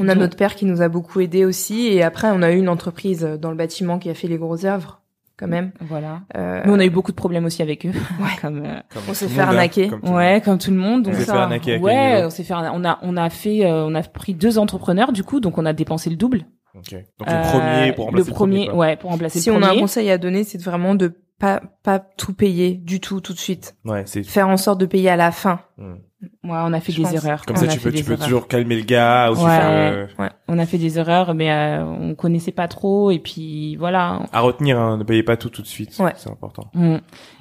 On a Donc- notre père qui nous a beaucoup aidé aussi, et après on a eu une entreprise euh, dans le bâtiment qui a fait les grosses œuvres, quand même. Voilà. Euh, Mais on a eu beaucoup de problèmes aussi avec eux. Ouais. comme, euh, Comme On s'est le fait hein, arnaquer. comme le ouais, comme tout le monde. Êtes ça, fait arnaquer ouais, on s'est fait, on a, on a fait, euh, on a pris deux entrepreneurs du coup, donc on a dépensé le double. Ok. Donc Euh, le premier pour remplacer le premier, quoi. ouais, pour remplacer si le on a premier. un conseil à donner, c'est vraiment de pas pas tout payer du tout tout de suite. Ouais, c'est Faire en sorte de payer à la fin. Hmm. Ouais, on a fait Je des pense. erreurs. comme On ça a tu fait peux tu des peux erreurs. toujours calmer le gars aussi Ouais. faire euh, Ouais. On a fait des erreurs, mais euh, on connaissait pas trop, et puis voilà. à retenir hein, ne payez pas tout tout de suite Ouais. c'est important Mm.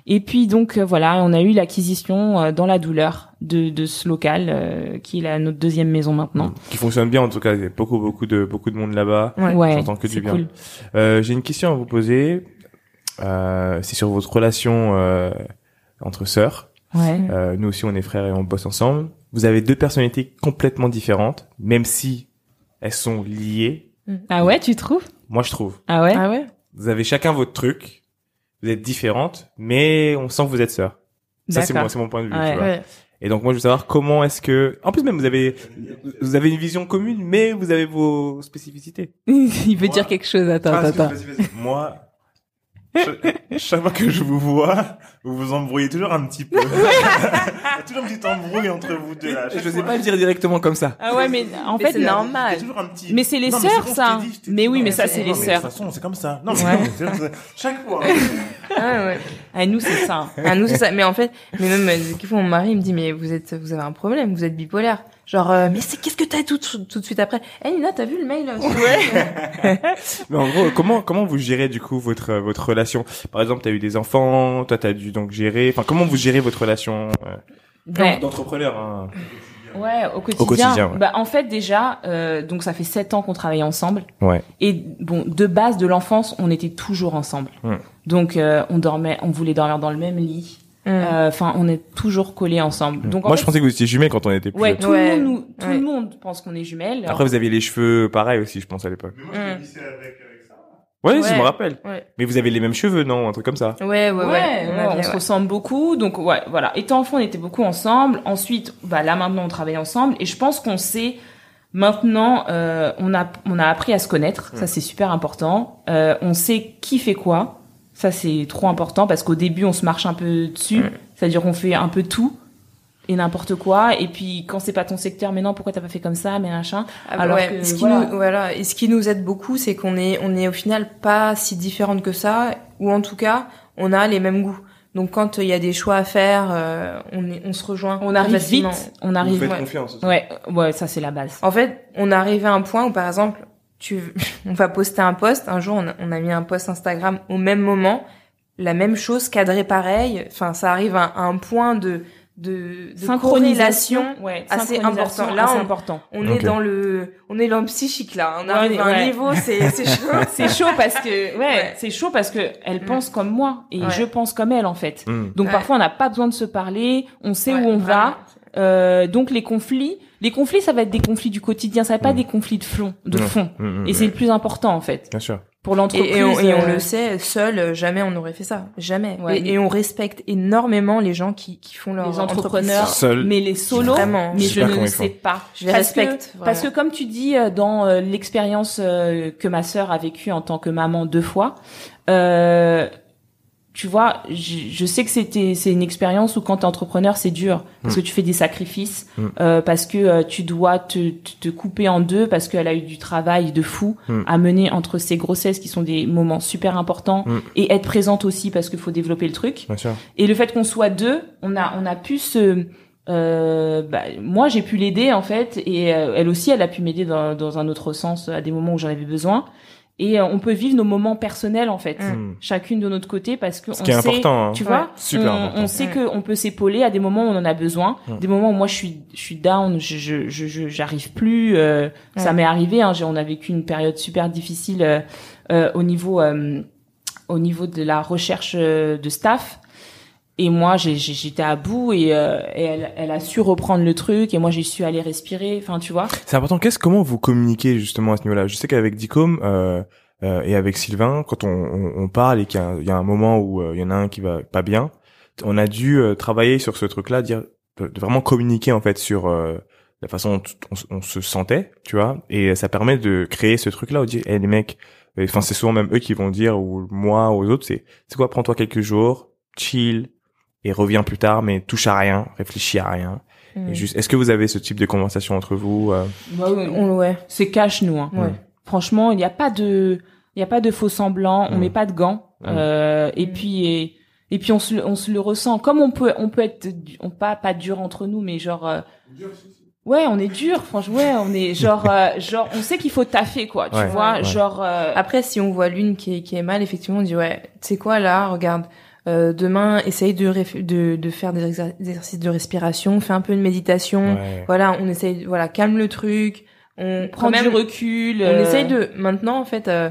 Et puis donc euh, voilà, on a eu l'acquisition euh, dans la douleur de, de ce local euh, qui est la, notre deuxième maison maintenant. qui fonctionne bien en tout cas il y a beaucoup beaucoup de beaucoup de monde là-bas Ouais. J'entends que du bien. cool. Euh, j'ai une question à vous poser euh, c'est sur votre relation euh, entre sœurs Ouais. Euh, nous aussi on est frères et on bosse ensemble vous avez deux personnalités complètement différentes même si elles sont liées Ah ouais, tu trouves? Moi je trouve Ah ouais? Ah ouais? vous avez chacun votre truc vous êtes différentes mais on sent que vous êtes sœurs ça c'est D'accord. mon c'est mon point de vue Ouais. tu vois. Ouais. Et donc moi je veux savoir comment est-ce que en plus même vous avez vous avez une vision commune mais vous avez vos spécificités. Il veut dire quelque chose. Attends, Ah, attends. Moi, chaque, chaque fois que je vous vois, vous vous embrouillez toujours un petit peu. Toujours un petit embrouille entre vous deux là. Je sais pas le dire directement comme ça. Ah ouais, mais en Mais fait, non. Normal. a toujours un petit. Mais c'est les Non, sœurs, ça. je dit, je Mais oui, mais Non, ça, c'est- non, les mais De sœurs. toute façon, c'est comme ça. Non, mais Ouais. c'est- chaque fois. Ah ouais. Ah, nous, c'est ça. Ah, nous c'est ça. Mais en fait, mais même euh, des fois, mon mari il me dit mais vous êtes, vous avez un problème, vous êtes bipolaire. Genre euh, mais c'est qu'est-ce que t'as tout tout de suite après? Eh Nina, t'as vu le mail? Ouais. Mais en gros, comment comment vous gérez du coup votre votre relation? Par exemple, t'as eu des enfants, toi t'as dû donc gérer. Enfin, comment vous gérez votre relation euh, Ouais. d'entrepreneur hein Ouais, au quotidien. quotidien, ouais. Bah, en fait, déjà, euh, donc ça fait sept ans qu'on travaille ensemble. Ouais. Et bon, de base, de l'enfance, on était toujours ensemble. Hmm. Donc, euh, on dormait, on voulait dormir dans le même lit. Mm. Euh, Enfin, on est toujours collés ensemble. Donc, en Moi, fait, je pensais que vous étiez jumelles quand on était plus ouais, jeunes. tout Ouais. le monde, nous, tout Ouais. le monde pense qu'on est jumelles. Après, vous aviez les cheveux pareils aussi, je pense à l'époque. Mm. Ouais, je Ouais. me rappelle. Ouais. Mais vous avez les mêmes cheveux, non? Un truc comme ça. Ouais, ouais, ouais. Ouais, On ouais, avait, on se ouais. ressemble beaucoup. Donc, ouais, voilà. Étant enfant, on était beaucoup ensemble. Ensuite, bah, là, maintenant, on travaille ensemble. Et je pense qu'on sait, maintenant, euh, on a, on a appris à se connaître. Ça, c'est super important. Euh, on sait qui fait quoi. Ça, c'est trop important parce qu'au début, on se marche un peu dessus. C'est-à-dire, on fait un peu tout et n'importe quoi. Et puis, quand c'est pas ton secteur, mais non, pourquoi t'as pas fait comme ça, mais machin. Ah bah Alors ouais, que, ce qui voilà. nous, voilà, et ce qui nous aide beaucoup, c'est qu'on est, on est au final pas si différentes que ça, ou en tout cas, on a les mêmes goûts. Donc quand il y a des choix à faire, euh, on, est, on se rejoint. On arrive facilement. vite. On arrive. faites ouais. confiance. Ouais, ouais, ça, c'est la base. En fait, on est arrivé à un point où, par exemple, tu, on va poster un post. Un jour, on a, on a mis un post Instagram au même moment, la même chose, cadré pareil. Enfin, ça arrive à, à un point de, de, de ouais, assez synchronisation important. Là, assez on- important. On est dans le, on est dans le psychique là. On Ouais, arrive à un ouais. niveau, c'est, c'est chaud. C'est chaud parce que ouais, Ouais. c'est chaud parce que elle Mm. pense comme moi et Ouais. je pense comme elle en fait. Hmm. Donc Ouais. parfois on n'a pas besoin de se parler, on sait Ouais, où on vraiment. va. Euh, donc les conflits, les conflits ça va être des conflits du quotidien, ça va être pas Mm. des conflits de fond, de fond. Hmm, hmm, Et c'est le plus important en fait bien sûr. pour l'entreprise. Et, et on, et on euh, le sait, seul, euh, jamais on aurait fait ça. Jamais. Ouais, et, mais- et on respecte énormément les gens qui, qui font leur les entrepreneurs. Seul. mais les solos, Vraiment. mais Je je ne sais pas. Je les Parce respecte. que- Parce que comme tu dis euh, dans euh, l'expérience euh, que ma sœur a vécue en tant que maman deux fois, euh, tu vois, je, je sais que c'était c'est une expérience où quand t'es entrepreneur c'est dur parce que tu fais des sacrifices, Mm. euh, parce que euh, tu dois te, te, te couper en deux parce qu'elle a eu du travail de fou Mm. à mener entre ces grossesses qui sont des moments super importants Mm. et être présente aussi parce qu'il faut développer le truc. Bien sûr. Et le fait qu'on soit deux, on a on a pu se euh, bah, moi j'ai pu l'aider en fait et euh, elle aussi elle a pu m'aider dans, dans un autre sens à des moments où j'en avais besoin et euh, on peut vivre nos moments personnels en fait Hmm. chacune de notre côté parce que Ce on qui est sait, important. hein. tu vois Super on, important. on sait Ouais. que on peut s'épauler à des moments où on en a besoin Mm. des moments où moi je suis je suis down je je j'arrive plus euh, ça m'est arrivé hein, j'ai- on a vécu une période super difficile euh, euh, au niveau euh, au niveau de la recherche euh, de staff et moi j'étais à bout et, euh, elle, elle a su reprendre le truc et moi j'ai su aller respirer. Enfin tu vois. C'est important. Qu'est-ce, comment vous communiquez justement à ce niveau-là? Je sais qu'avec Dicom euh, euh, et avec Sylvain, quand on, on, on parle et qu'il y y a un moment où euh, il y en a un qui va pas bien, on a dû euh, travailler sur ce truc-là, dire de, vraiment communiquer en fait sur euh, la façon dont on, se sentait, tu vois, et ça permet de créer ce truc-là. Où dire, hey, les mecs, enfin c'est souvent même eux qui vont dire ou moi aux autres, c'est c'est quoi, prends-toi quelques jours, chill et reviens plus tard, mais touche à rien, réfléchis à rien. Mm. Et juste, est-ce que vous avez ce type de conversation entre vous euh, On, ouais. c'est cash nous hein. Ouais. franchement il n'y a pas de il y a pas de faux semblants on Mm. met pas de gants Mm. euh, et Mm. puis et, et puis on se le- on se le ressent comme on peut on peut être on pas pas dur entre nous mais genre euh, ouais on est dur franchement ouais on est genre euh, genre on sait qu'il faut taffer quoi tu Ouais. vois Ouais. genre euh, Après, si on voit l'une qui est, qui est mal, effectivement, on dit ouais, tu sais quoi là, regarde. Euh, demain, essaye de, de, de faire des exer- des exercices de respiration, fais un peu de méditation. ouais. Voilà, on essaye, voilà, calme le truc. On quand même, du recul On euh, essaye de maintenant en fait euh,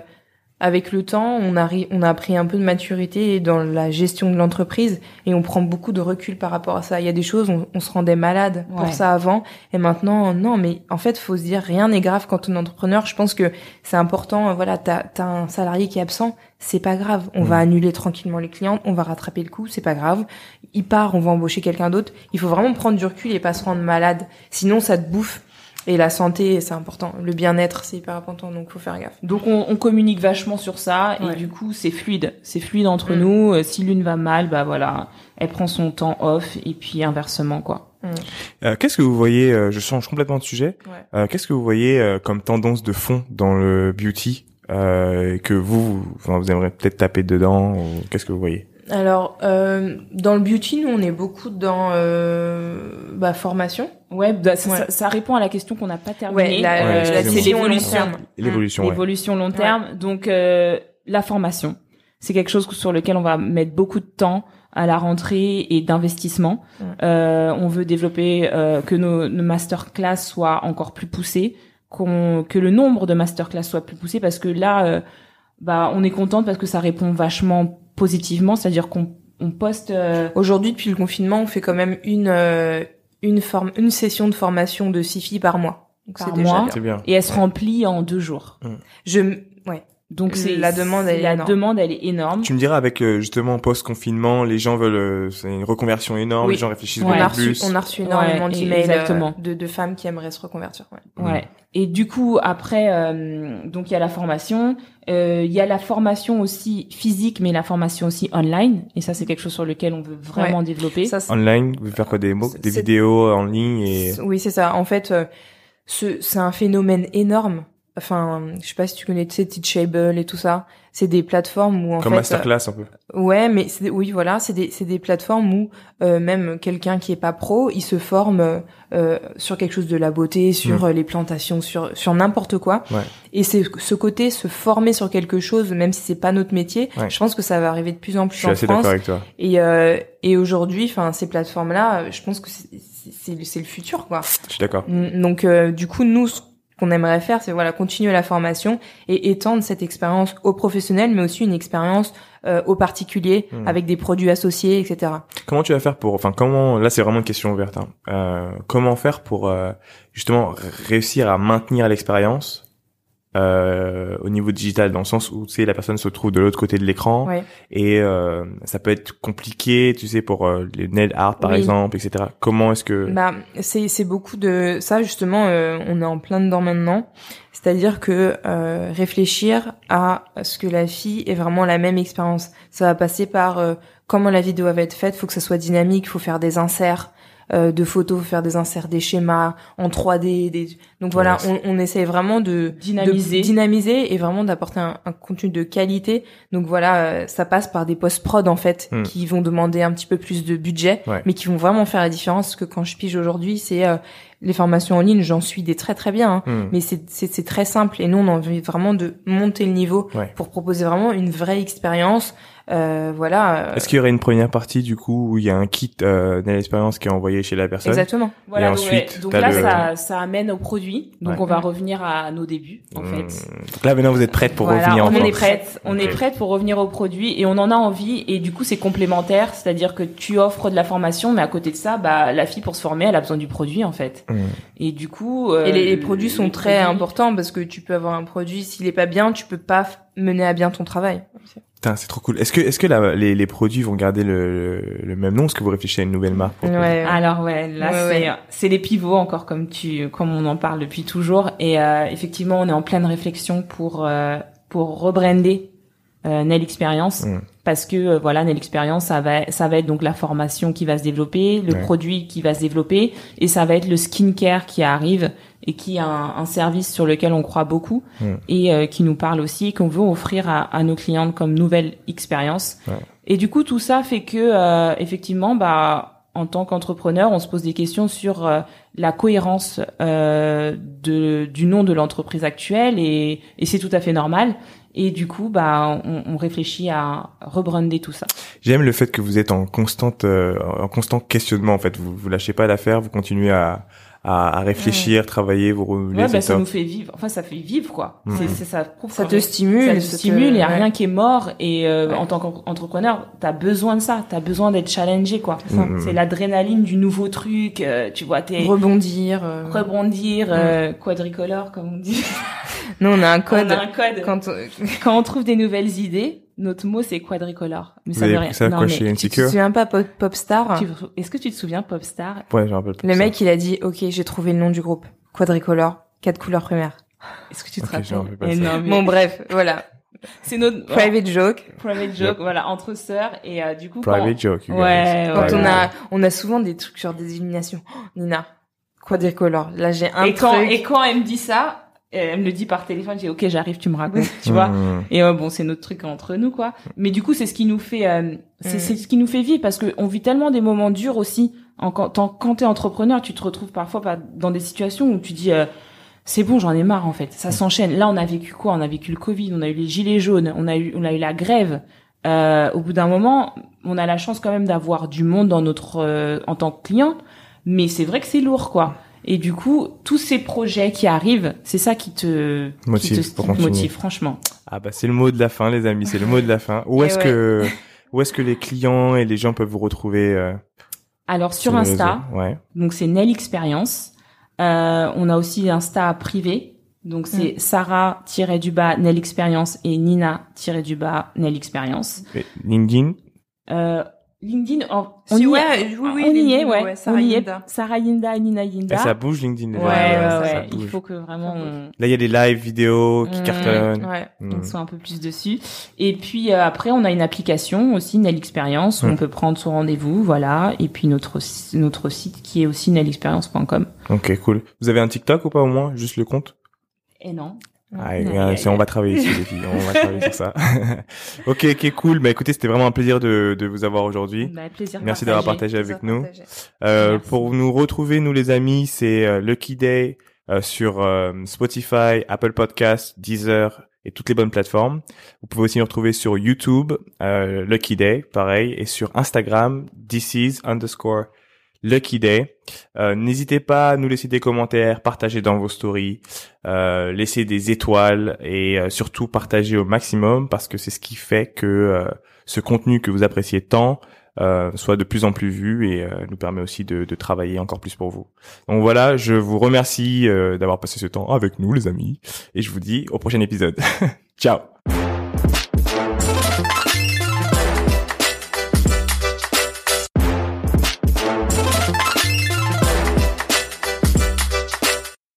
avec le temps, on a, on a pris un peu de maturité dans la gestion de l'entreprise et on prend beaucoup de recul par rapport à ça. Il y a des choses, on, on se rendait malade pour ça avant et maintenant, non, mais en fait, faut se dire, rien n'est grave quand on est entrepreneur. Je pense que c'est important, voilà, t'as as un salarié qui est absent, c'est pas grave. On va mm. annuler tranquillement les clients, on va rattraper le coup, c'est pas grave. Il part, on va embaucher quelqu'un d'autre. Il faut vraiment prendre du recul et pas se rendre malade. Sinon, ça te bouffe et la santé, c'est important. Le bien-être, c'est hyper important, donc faut faire gaffe. Donc on, on communique vachement sur ça et du coup c'est fluide, c'est fluide entre mm. nous. Euh, si l'une va mal, bah voilà, elle prend son temps off et puis inversement quoi. Mm. Euh, qu'est-ce que vous voyez euh, Je change complètement de sujet. Euh, Qu'est-ce que vous voyez euh, comme tendance de fond dans le beauty? Que vous, enfin, vous aimeriez peut-être taper dedans ou Qu'est-ce que vous voyez? Alors, euh, dans le beauty, nous, on est beaucoup dans euh, bah, formation. Ouais, bah, ça, ça, répond à la question qu'on n'a pas terminée. Ouais, la, euh, c'est l'évolution. L'évolution. L'évolution long terme. Donc, euh, la formation, c'est quelque chose sur lequel on va mettre beaucoup de temps à la rentrée et d'investissement. Euh, on veut développer euh, que nos, nos masterclass soient encore plus poussés, qu'on que le nombre de masterclass soit plus poussé, parce que là, euh, bah, on est contente parce que ça répond vachement positivement, c'est-à-dire qu'on on poste. Euh, Aujourd'hui, depuis le confinement, on fait quand même une euh, une forme, une session de formation de six filles par mois. Donc c'est déjà bien. Et elle se remplit en deux jours. Mmh. Je ouais. Donc c'est la demande, elle la demande, elle est énorme. Tu me diras avec euh, justement post confinement, les gens veulent, euh, c'est une reconversion énorme, les gens réfléchissent beaucoup plus. On a reçu énormément ouais, d'emails euh, de, de femmes qui aimeraient se reconvertir. Ouais. ouais. Et du coup après, donc il y a la formation, il y a la formation aussi physique, mais la formation aussi online. Et ça c'est quelque chose sur lequel on veut vraiment développer. Ça, online, vous faire quoi des mots, des vidéos en ligne et. Oui c'est ça. En fait, c'est un phénomène énorme enfin, je sais pas si tu connais, tu sais, Teachable et tout ça. C'est des plateformes où en Comme fait, masterclass un peu. Ouais, mais oui, voilà, c'est des c'est des plateformes où euh, même quelqu'un qui est pas pro, il se forme euh, sur quelque chose de la beauté, sur mm. les plantations, sur sur n'importe quoi. Ouais. Et c'est ce côté se former sur quelque chose, même si c'est pas notre métier. Je pense que ça va arriver de plus en plus je suis en assez France. Avec toi. Et euh, et aujourd'hui, enfin, ces plateformes là, je pense que c'est c'est le futur quoi. Je suis d'accord. Donc euh, du coup, nous qu'on aimerait faire, c'est voilà continuer la formation et étendre cette expérience aux professionnels, mais aussi une expérience euh, aux particuliers hmm. avec des produits associés, etc. Comment tu vas faire pour, enfin comment, là c'est vraiment une question ouverte. Hein. Euh, comment faire pour euh, justement réussir à maintenir l'expérience euh, au niveau digital dans le sens où tu sais la personne se trouve de l'autre côté de l'écran. Et euh, ça peut être compliqué tu sais pour euh, les net art par exemple etc comment est-ce que bah c'est c'est beaucoup de ça justement euh, on est en plein dedans maintenant. C'est-à-dire que euh, réfléchir à ce que la fille ait vraiment la même expérience. Ça va passer par comment la vidéo va être faite. Faut que ça soit dynamique faut faire des inserts euh, de photos, faire des inserts, des schémas en 3D. Des... Donc voilà, on, on essaie vraiment de dynamiser, de dynamiser et vraiment d'apporter un, un, contenu de qualité. Donc voilà, euh, ça passe par des post prod en fait hmm. qui vont demander un petit peu plus de budget, mais qui vont vraiment faire la différence. Parce que quand je pige aujourd'hui, c'est euh, les formations en ligne, j'en suis des très très bien, hein, hmm. mais c'est très simple. Et nous, on a envie vraiment de monter le niveau pour proposer vraiment une vraie expérience euh, voilà. Euh, Est-ce qu'il y aurait une première partie du coup où il y a un kit euh, de l'expérience qui est envoyé chez la personne Exactement. Voilà. Et ensuite, donc, là, ça, ça amène au produit. Donc on va revenir à nos débuts en hmm. fait. Donc là maintenant vous êtes prête pour revenir. On est prête. On est prête pour revenir au produit et on en a envie et du coup c'est complémentaire, c'est-à-dire que tu offres de la formation, mais à côté de ça, bah la fille pour se former, elle a besoin du produit en fait. Hmm. Et du coup. Euh, et les, les, produits sont très importants parce que tu peux avoir un produit s'il est pas bien, tu peux pas mener à bien ton travail c'est trop cool. Est-ce que, est-ce que la, les, les produits vont garder le, le, même nom? Est-ce que vous réfléchissez à une nouvelle marque ouais. Alors ouais, là c'est, c'est les pivots encore comme tu, comme on en parle depuis toujours. Et euh, effectivement, on est en pleine réflexion pour euh, pour rebrander euh, Nell Experience mm. parce que euh, voilà Nell Experience ça va ça va être donc la formation qui va se développer, le produit qui va se développer et ça va être le skincare qui arrive et qui est un, un service sur lequel on croit beaucoup mm. et euh, qui nous parle aussi qu'on veut offrir à, à, nos clientes comme nouvelle expérience. Et du coup tout ça fait que euh, effectivement bah en tant qu'entrepreneur, on se pose des questions sur la cohérence euh, de, du nom de l'entreprise actuelle et, et c'est tout à fait normal. Et du coup, bah, on, on réfléchit à rebrander tout ça. J'aime le fait que vous êtes en constante, euh, en constant questionnement. En fait, vous, vous lâchez pas l'affaire, vous continuez à, à, à réfléchir, travailler, vous renouveler. Ouais, bah, ça nous fait vivre. Enfin, ça fait vivre, quoi. Mm. C'est, c'est, ça prouve Ça te stimule. ça te ça te- stimule, il y a ouais. rien qui est mort. Et euh, Ouais. en tant qu'entrepreneur, t'as besoin de ça. T'as besoin d'être challengé, quoi. Mm, mm. C'est l'adrénaline du nouveau truc. euh, tu vois, t'es Rebondir. euh. rebondir, euh, quadricolore, comme on dit. Nous, on a un code. On a un code. Quand... Quand on trouve des nouvelles idées, notre mot c'est quadricolore. Mais ça veut rien. ça Non, mais chez tu te souviens pas Pop, Popstar tu- Est-ce que tu te souviens Popstar Ouais, je rappelle. Le mec, il a dit, ok, j'ai trouvé le nom du groupe. Quadricolore, quatre couleurs primaires. Est-ce que tu te Ok, je me rappelle rappelles pas non, mais Bon, bref, voilà. c'est notre Private joke. private joke, voilà, entre sœurs et euh, du coup Private quand... joke. you guys. Ouais, Quand ouais, on a, on a souvent des trucs sur des éliminations. Oh, Nina, quadricolore. Là, j'ai un et quand truc. et quand elle me dit ça, euh, elle me le dit par téléphone, j'ai OK, j'arrive, tu me racontes, tu vois. Mm. Et euh, bon, c'est notre truc entre nous quoi. Mais du coup, c'est ce qui nous fait euh, c'est Mm. c'est ce qui nous fait vivre parce que on vit tellement des moments durs aussi. En, quand tant- quand t'es entrepreneur, tu te retrouves parfois pas dans des situations où tu dis euh, c'est bon, j'en ai marre en fait. Ça s'enchaîne. Là, on a vécu quoi? On a vécu le Covid, on a eu les gilets jaunes, on a eu on a eu la grève. Euh, au bout d'un moment, on a la chance quand même d'avoir du monde dans notre euh, en tant que client, mais c'est vrai que c'est lourd quoi. Et du coup, tous ces projets qui arrivent, c'est ça qui te Motive qui te franchement. Ah bah c'est le mot de la fin, les amis. C'est le mot de la fin. Où Et est-ce ouais. que où est-ce que les clients et les gens peuvent vous retrouver euh, Alors sur, Insta, Ouais. donc c'est Nell Experience. Euh, on a aussi Insta privé. Donc c'est Sarah du bas Nell Experience et Nina du bas Nell Experience. LinkedIn? Euh, LinkedIn, on, on y ouais, est, oui, oui, on y est, ouais, ouais, Sarah on y est. Yinda. Sarah Yinda et Nina Yinda. Et ça bouge LinkedIn. les ouais, ouais, ouais. ça Il faut que vraiment on, Là, il y a des live vidéos qui Mm, cartonnent. Ouais. Mm. on soit un peu plus dessus. Et puis euh, après, on a une application aussi Nell Experience où Mm. on peut prendre son rendez-vous, voilà. Et puis notre notre site qui est aussi nellexperience.com. Ok, cool. Vous avez un TikTok ou pas au moins Juste le compte? Et non. Ah, c'est- on va travailler dessus, les filles. On va travailler sur ça. ok, ok, cool. Bah écoutez, c'était vraiment un plaisir de, de vous avoir aujourd'hui. Bah, plaisir. Merci d'avoir partagé avec nous. Euh, pour nous retrouver, nous les amis, c'est euh, Lucky Day euh, sur euh, Spotify, Apple Podcasts, Deezer et toutes les bonnes plateformes. Vous pouvez aussi nous retrouver sur YouTube, euh, Lucky Day, pareil, et sur Instagram, this is underscore Lucky Day. Euh, N'hésitez pas à nous laisser des commentaires, partager dans vos stories, euh, laisser des étoiles et euh, surtout partager au maximum parce que c'est ce qui fait que euh, ce contenu que vous appréciez tant soit de plus en plus vu et nous permet aussi de, de travailler encore plus pour vous. Donc voilà, je vous remercie d'avoir passé ce temps avec nous les amis et je vous dis au prochain épisode. Ciao